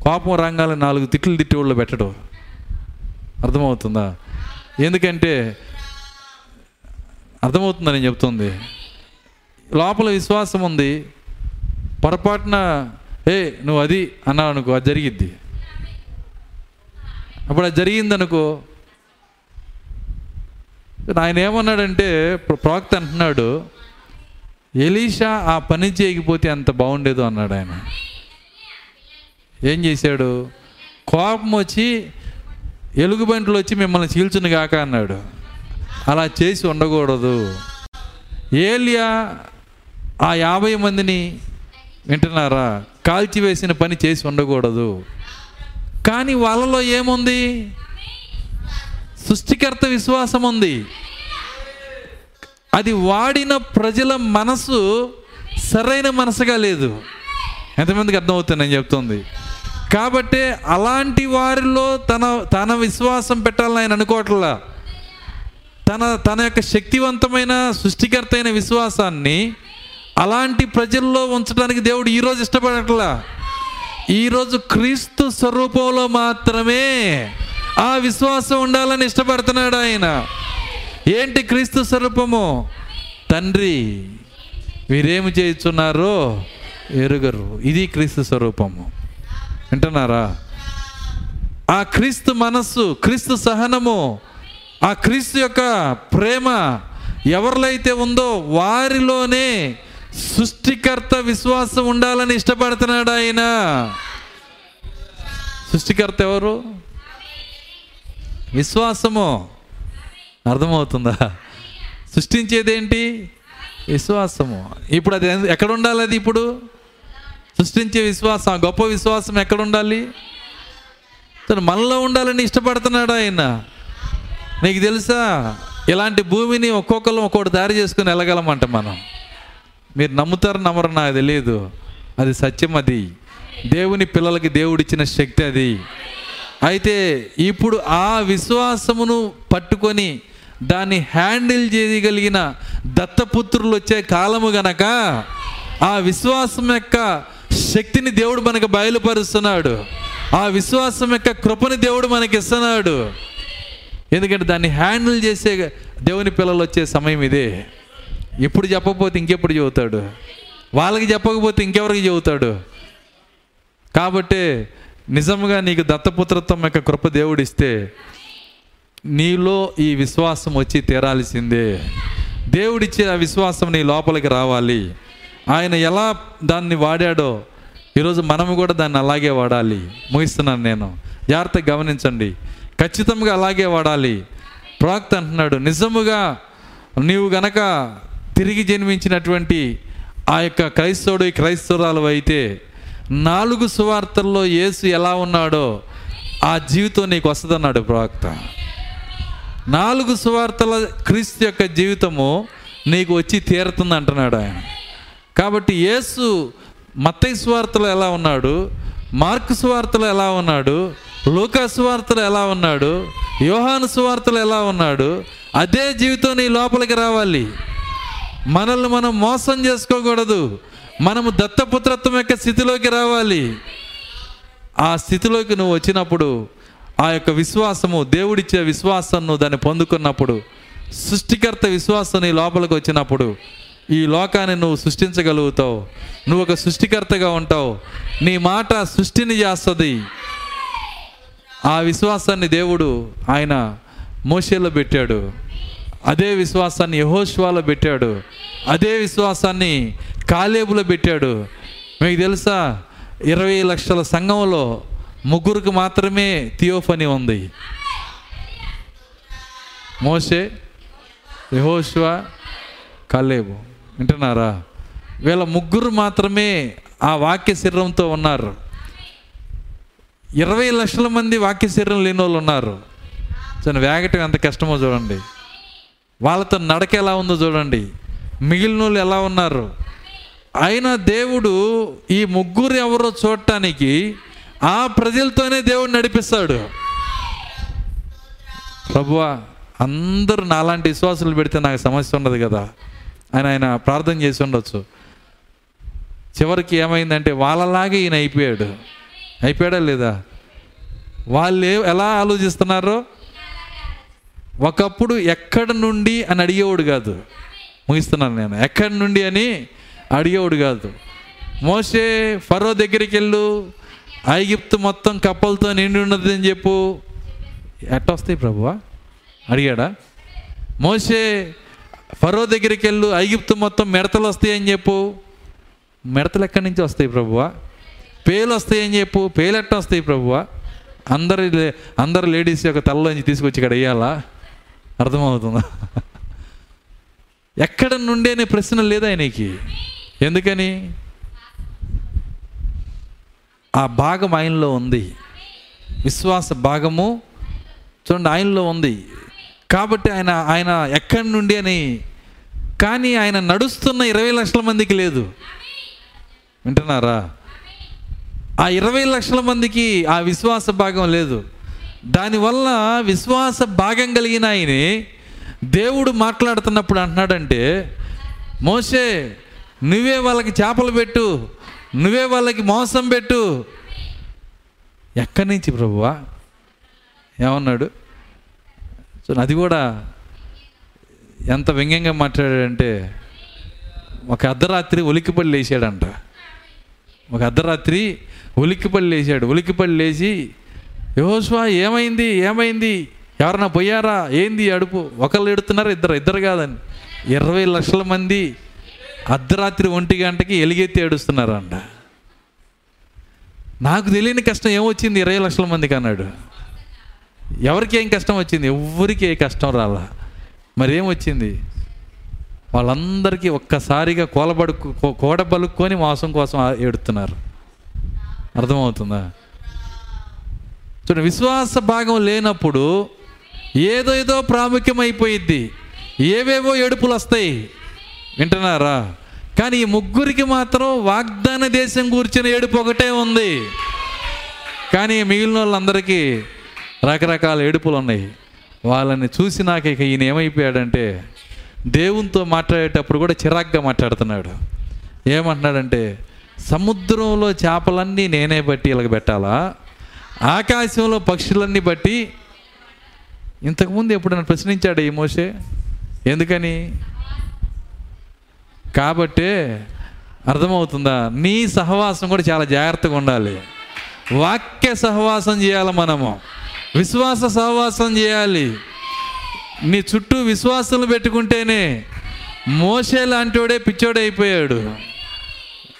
కోపం రంగాలు నాలుగు తిట్లు తిట్టి వాళ్ళు పెట్టడం. అర్థమవుతుందా? ఎందుకంటే అర్థమవుతుందా నేను చెప్తుంది. లోపల విశ్వాసం ఉంది. పొరపాటున ఏ నువ్వు అది అన్నావు అనుకో అది జరిగిద్ది. అప్పుడు అది జరిగిందనుకో ఆయన ఏమన్నాడంటే ప్రాక్త ప్రవక్త అంటున్నాడు ఎలీషా ఆ పని చేయకపోతే అంత బాగుండేదు అన్నాడు ఆయన. ఏం చేశాడు? కోపం వచ్చి ఎలుగుబంట్లు వచ్చి మిమ్మల్ని చీల్చును గాక అన్నాడు. అలా చేసి ఉండకూడదు. ఏలియా ఆ యాభై మందిని వింటున్నారా? కాల్చివేసిన పని చేసి ఉండకూడదు. కానీ వాళ్ళలో ఏముంది? సృష్టికర్త విశ్వాసం ఉంది. అది వాడిన ప్రజల మనసు సరైన మనసుగా లేదు. ఎంతమందికి అర్థమవుతుంది నేను చెప్తుంది? కాబట్టి అలాంటి వారిలో తన తన విశ్వాసం పెట్టాలని ఆయన అనుకోవట్లా. తన తన యొక్క శక్తివంతమైన సృష్టికర్త అయిన విశ్వాసాన్ని అలాంటి ప్రజల్లో ఉంచడానికి దేవుడు ఈరోజు ఇష్టపడట్లా. ఈరోజు క్రీస్తు స్వరూపంలో మాత్రమే ఆ విశ్వాసం ఉండాలని ఇష్టపడుతున్నాడు ఆయన. ఏంటి క్రీస్తు స్వరూపము? తండ్రి మీరేమి చేయుచున్నారో ఎరుగరు. ఇది క్రీస్తు స్వరూపము. వింటున్నారా? ఆ క్రీస్తు మనస్సు క్రీస్తు సహనము ఆ క్రీస్తు యొక్క ప్రేమ ఎవరిలో అయితే ఉందో వారిలోనే సృష్టికర్త విశ్వాసం ఉండాలని ఇష్టపడుతున్నాడు ఆయన. సృష్టికర్త ఎవరు? విశ్వాసము. అర్థమవుతుందా? సృష్టించేదేంటి? విశ్వాసము. ఇప్పుడు అది ఎక్కడ ఉండాలి అది ఇప్పుడు? సృష్టించే విశ్వాసం గొప్ప విశ్వాసం ఎక్కడ ఉండాలి తను మనలో ఉండాలని ఇష్టపడుతున్నాడు ఆయన? నీకు తెలుసా? ఇలాంటి భూమిని ఒక్కొక్కరు ఒక్కొక్కటి దారి చేసుకుని వెళ్ళగలమంట మనం. మీరు నమ్ముతారు నమ్మరు నాకు తెలియదు. అది సత్యం అది. దేవుని పిల్లలకి దేవుడిచ్చిన శక్తి అది. అయితే ఇప్పుడు ఆ విశ్వాసమును పట్టుకొని దాన్ని హ్యాండిల్ చేయగలిగిన దత్తపుత్రులు వచ్చే కాలము గనక ఆ విశ్వాసం యొక్క శక్తిని దేవుడు మనకు బయలుపరుస్తున్నాడు. ఆ విశ్వాసం యొక్క కృపని దేవుడు మనకి ఇస్తున్నాడు. ఎందుకంటే దాన్ని హ్యాండిల్ చేసే దేవుని పిల్లలు వచ్చే సమయం ఇదే. ఇప్పుడు చెప్పకపోతే ఇంకెప్పుడు చెబుతాడు. వాళ్ళకి చెప్పకపోతే ఇంకెవరికి చెబుతాడు. కాబట్టి నిజంగా నీకు దత్తపుత్రత్వం యొక్క కృప దేవుడిస్తే నీలో ఈ విశ్వాసం వచ్చి తీరాల్సిందే. దేవుడిచ్చే ఆ విశ్వాసం నీ లోపలికి రావాలి. ఆయన ఎలా దాన్ని వాడాడో ఈరోజు మనము కూడా దాన్ని అలాగే వాడాలి. ముగిస్తున్నాను నేను. జాగ్రత్తగా గమనించండి. ఖచ్చితంగా అలాగే వాడాలి. ప్రాక్త అంటున్నాడు నిజముగా నీవు గనక తిరిగి జన్మించినటువంటి ఆ యొక్క క్రైస్తవుడు క్రైస్తవురాలు అయితే నాలుగు సువార్తల్లో యేసు ఎలా ఉన్నాడో ఆ జీవితం నీకు వస్తుందన్నాడు ప్రవక్త నాలుగు సువార్తల క్రీస్తు యొక్క జీవితము నీకు వచ్చి తీరుతుంది అంటున్నాడు ఆయన. కాబట్టి యేసు మత్తయి సువార్తలో ఎలా ఉన్నాడు? మార్కు సువార్తలో ఎలా ఉన్నాడు? లూకా సువార్తలో ఎలా ఉన్నాడు? యోహాను సువార్తలో ఎలా ఉన్నాడు? అదే జీవితం నీ లోపలికి రావాలి. మనల్ని మనం మోసం చేసుకోకూడదు. మనము దత్తపుత్రత్వం యొక్క స్థితిలోకి రావాలి. ఆ స్థితిలోకి నువ్వు వచ్చినప్పుడు ఆ యొక్క విశ్వాసము దేవుడిచ్చే విశ్వాసంను దాన్ని పొందుకున్నప్పుడు సృష్టికర్త విశ్వాసం నీ లోపలికి వచ్చినప్పుడు ఈ లోకాన్ని నువ్వు సృష్టించగలుగుతావు. నువ్వు ఒక సృష్టికర్తగా ఉంటావు. నీ మాట సృష్టిని చేస్తుంది. ఆ విశ్వాసాన్ని దేవుడు ఆయన మోషేలో పెట్టాడు. అదే విశ్వాసాన్ని యహోష్వాలో పెట్టాడు. అదే విశ్వాసాన్ని కాలేబులో పెట్టాడు. మీకు తెలుసా? ఇరవై లక్షల సంఘంలో ముగ్గురికి మాత్రమే థియోఫనీ ఉంది. మోసే యహోశివ కలేబు. వింటున్నారా? వీళ్ళ ముగ్గురు మాత్రమే ఆ వాక్య శరీరంతో ఉన్నారు. ఇరవై లక్షల మంది వాక్య శరీరం లేని వాళ్ళు ఉన్నారు. చాలా వేగటం ఎంత కష్టమో చూడండి. వాళ్ళతో నడక ఎలా ఉందో చూడండి. మిగిలిన వాళ్ళు ఎలా ఉన్నారు? అయినా దేవుడు ఈ ముగ్గురు ఎవరో చూడటానికి ఆ ప్రజలతోనే దేవుడు నడిపిస్తాడు. ప్రభువా అందరూ నాలాంటి విశ్వాసులు పెడితే నాకు సమస్య ఉండదు కదా. అని ఆయన ప్రార్థన చేసి ఉండొచ్చు. చివరికి ఏమైందంటే వాళ్ళలాగే ఈయన అయిపోయాడు. అయిపోయాడా లేదా? వాళ్ళు ఎలా ఆలోచిస్తున్నారో? ఒకప్పుడు ఎక్కడ నుండి అని అడిగేవాడు కాదు. ముగిస్తున్నాను నేను. ఎక్కడి నుండి అని అడిగేవాడు కాదు. మోసే ఫరో దగ్గరికి వెళ్ళు. ఐగిప్తు మొత్తం కప్పలతో నిండి ఉన్నది అని చెప్పు. ఎట్టొస్తాయి ప్రభువా? అడిగాడా? మోసే ఫరో దగ్గరికి వెళ్ళు ఐగిప్తు మొత్తం మిడతలు వస్తాయి అని చెప్పు. మిడతలు ఎక్కడి నుంచి వస్తాయి ప్రభువా? పేలు వస్తాయని చెప్పు. పేలు ఎట్ట వస్తాయి ప్రభువా? అందరి లే- అందరు లేడీస్ యొక్క తలలోంచి తీసుకొచ్చి ఇక్కడ వేయాలా? అర్థమవుతుందా? ఎక్కడ నుండి అనే ప్రశ్న లేదా ఆయనకి? ఎందుకని? ఆ భాగం ఆయనలో ఉంది. విశ్వాస భాగము చూడండి ఆయనలో ఉంది. కాబట్టి ఆయన ఆయన ఎక్కడి నుండి అని కానీ ఆయన నడుస్తున్న ఇరవై లక్షల మందికి లేదు. వింటున్నారా? ఆ ఇరవై లక్షల మందికి ఆ విశ్వాస భాగం లేదు. దానివల్ల విశ్వాస భాగం కలిగిన ఆయనే దేవుడు మాట్లాడుతున్నప్పుడు అంటున్నాడంటే మోసే నువ్వే వాళ్ళకి చేపలు పెట్టు. నువ్వే వాళ్ళకి మోసం పెట్టు. ఎక్కడి నుంచి ప్రభువా? ఏమన్నాడు? సో అది కూడా ఎంత వ్యంగ్యంగా మాట్లాడాడంటే ఒక అర్ధరాత్రి ఉలిక్కిపల్లి లేచాడంట. ఒక అర్ధరాత్రి ఉలిక్కిపల్లి లేచాడు. ఉలిక్కిపల్లి లేచి యోశ్వా ఏమైంది? ఏమైంది? ఎవరన్నా పోయారా? ఏంది అడుపు? ఒకళ్ళు ఎడుతున్నారు ఇద్దరు. ఇద్దరు కాదని. ఇరవై లక్షల మంది అర్ధరాత్రి ఒంటి గంటకి ఎలుగెత్తి ఏడుస్తున్నారంట. నాకు తెలియని కష్టం ఏమొచ్చింది? ఇరవై లక్షల మందికి అన్నాడు. ఎవరికి ఏం కష్టం వచ్చింది? ఎవ్వరికి ఏ కష్టం రాలా. మరేమొచ్చింది? వాళ్ళందరికీ ఒక్కసారిగా కోలబడు కోడబలుక్కొని మాసం కోసం ఏడుతున్నారు. అర్థమవుతుందా? చూడండి విశ్వాస భాగం లేనప్పుడు ఏదో ఏదో ప్రాముఖ్యమైపోయిద్ది. ఏవేవో ఏడుపులు వస్తాయి వింటున్నారా? కానీ ఈ ముగ్గురికి మాత్రం వాగ్దాన దేశం కూర్చిన ఏడుపు ఒకటే ఉంది. కానీ మిగిలిన వాళ్ళందరికీ రకరకాల ఏడుపులు ఉన్నాయి వాళ్ళని చూసి నాకు ఇక ఈయన ఏమైపోయాడంటే దేవునితో మాట్లాడేటప్పుడు కూడా చిరాగ్గా మాట్లాడుతున్నాడు. ఏమంటున్నాడంటే సముద్రంలో చేపలన్నీ నేనే బట్టి ఇలాగ పెట్టాలా? ఆకాశంలో పక్షులన్నీ బట్టి? ఇంతకుముందు ఎప్పుడైనా ప్రశ్నించాడు ఈ మోసే ఎందుకని? కాబట్టే అర్థమవుతుందా? నీ సహవాసం కూడా చాలా జాగ్రత్తగా ఉండాలి. వాక్య సహవాసం చేయాలి మనము. విశ్వాస సహవాసం చేయాలి. నీ చుట్టూ విశ్వాసాలు పెట్టుకుంటేనే మోసే లాంటివాడే పిచ్చోడైపోయాడు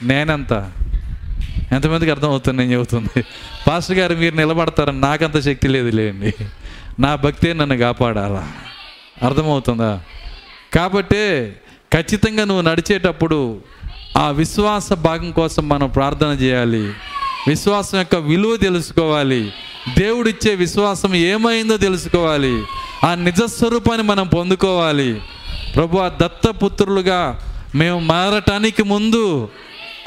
నేనంత. ఎంతమందికి అర్థమవుతుంది నేను చెబుతుంది? పాస్టర్ గారు మీరు నిలబడతారని నాకంత శక్తి లేదు లేండి నా భక్తే నన్ను కాపాడాలా? అర్థమవుతుందా? కాబట్టి ఖచ్చితంగా నువ్వు నడిచేటప్పుడు ఆ విశ్వాస భాగం కోసం మనం ప్రార్థన చేయాలి. విశ్వాసం యొక్క విలువ తెలుసుకోవాలి. దేవుడిచ్చే విశ్వాసం ఏమైందో తెలుసుకోవాలి. ఆ నిజస్వరూపాన్ని మనం పొందుకోవాలి. ప్రభు ఆ దత్తపుత్రులుగా మేము మారటానికి ముందు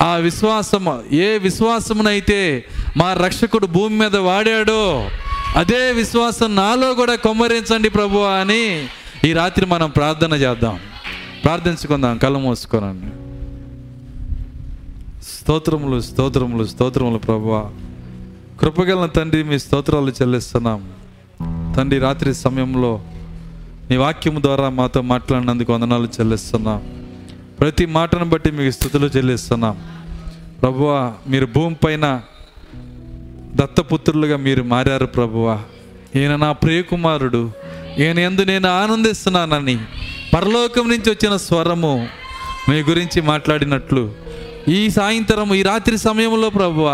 ఆ విశ్వాసం ఏ విశ్వాసమునైతే మా రక్షకుడు భూమి మీద వాడాడో అదే విశ్వాసం నాలో కూడా కొమ్మరించండి ప్రభు అని ఈ రాత్రి మనం ప్రార్థన చేద్దాం. ప్రార్థించుకుందాం కళ్ళు మూసుకోనండి స్తోత్రములు స్తోత్రములు స్తోత్రములు ప్రభువా. కృపగల తండ్రి మీ స్తోత్రాలు చెల్లిస్తున్నాం. తండ్రి రాత్రి సమయంలో నీ వాక్యము ద్వారా మాతో మాట్లాడినందుకు వందనాలు చెల్లిస్తున్నాం. ప్రతి మాటను బట్టి మీకు స్థుతులు చెల్లిస్తున్నాం. ప్రభువ మీరు భూమి పైన దత్తపుత్రులుగా మీరు మారారు ప్రభువ. ఈయన నా ప్రియకుమారుడు. ఈయన ఎందు నేను ఆనందిస్తున్నానని పరలోకం నుంచి వచ్చిన స్వరము మీ గురించి మాట్లాడినట్లు. ఈ సాయంత్రం ఈ రాత్రి సమయంలో ప్రభువ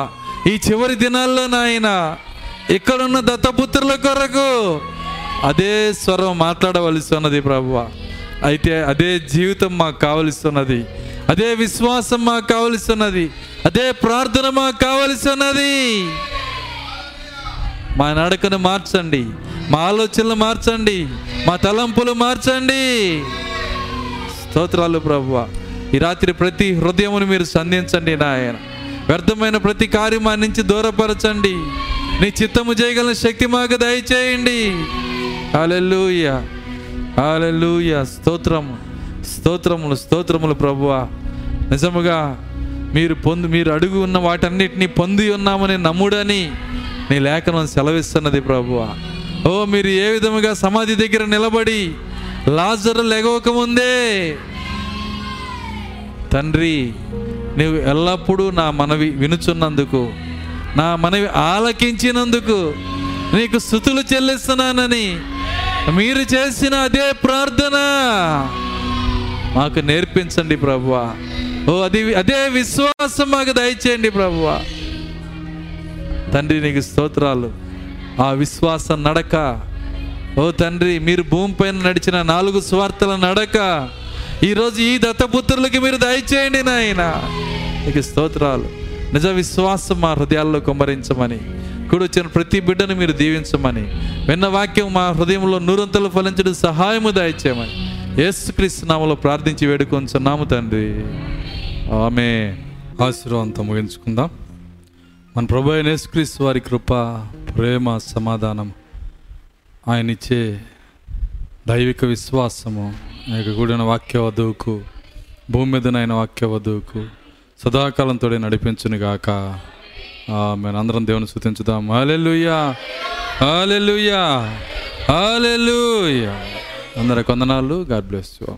ఈ చివరి దినాల్లో నాయన ఇక్కడున్న దత్తపుత్రుల కొరకు అదే స్వరం మాట్లాడవలసి ఉన్నది ప్రభువ. అయితే అదే జీవితం మాకు కావలస్తున్నది అదే విశ్వాసం మాకు కావలస్తున్నది అదే ప్రార్థన మాకు కావలస్తున్నది మా నడకను మార్చండి. మా ఆలోచనలు మార్చండి మా తలంపులు మార్చండి. స్తోత్రాలు ప్రభువ. ఈ రాత్రి ప్రతి హృదయమును మీరు సంధించండి నాయన. వ్యర్థమైన ప్రతి కార్యం మా నుంచి దూరపరచండి. నీ చిత్తము చేయగల శక్తి మాకు దయచేయండి. హాలెలూయ హాలెలూయ స్తోత్రము. స్తోత్రములు స్తోత్రములు ప్రభువ. నిజముగా మీరు పొంది మీరు అడుగు ఉన్న వాటన్నిటిని పొంది ఉన్నామని నమ్ముడని నీ లేఖనం సెలవిస్తున్నది ప్రభువా. ఓ మీరు ఏ విధముగా సమాధి దగ్గర నిలబడి లాజరు లెగవకముందే తండ్రి నీవు ఎల్లప్పుడూ నా మనవి వినుచున్నందుకు నా మనవి ఆలకించినందుకు నీకు స్థుతులు చెల్లిస్తున్నానని మీరు చేసిన అదే ప్రార్థన మాకు నేర్పించండి ప్రభువా. ఓ అది అదే విశ్వాసం మాకు దయచేయండి ప్రభువా. తండ్రి నీకు స్తోత్రాలు. ఆ విశ్వాస నడక. ఓ తండ్రి మీరు భూమిపైన నడిచిన నాలుగు స్వార్థల నడక. ఈరోజు ఈ దత్తపుత్రులకి మీరు దయచేయండి నాయన. నీకు స్తోత్రాలు. నిజ విశ్వాసం మా హృదయాల్లో కుమ్మరించమని కూడా వచ్చిన ప్రతి బిడ్డను మీరు దీవించమని విన్న వాక్యం మా హృదయంలో నూరంతలు ఫలించడం సహాయము దయచేయమని యేసుక్రీస్తు నామలో ప్రార్థించి వేడుకొంచున్నాము తండ్రి. ఆమె ఆశీర్వాదంతో ముగించుకుందాం. మన ప్రభు యేసుక్రీస్తు వారి కృప ప్రేమ సమాధానం ఆయన ఇచ్చే దైవిక విశ్వాసము ఆయన కూడిన వాక్య వధువుకు భూమి మీద ఆయన వాక్య వధువుకు సదాకాలంతో నడిపించును గాక. మేము అందరం దేవుని స్థుతించుదాం. హాలెలుయా హాలెలుయా హాలెలుయా అందరి కొందనాలు గాడ్ బ్లెస్ యూ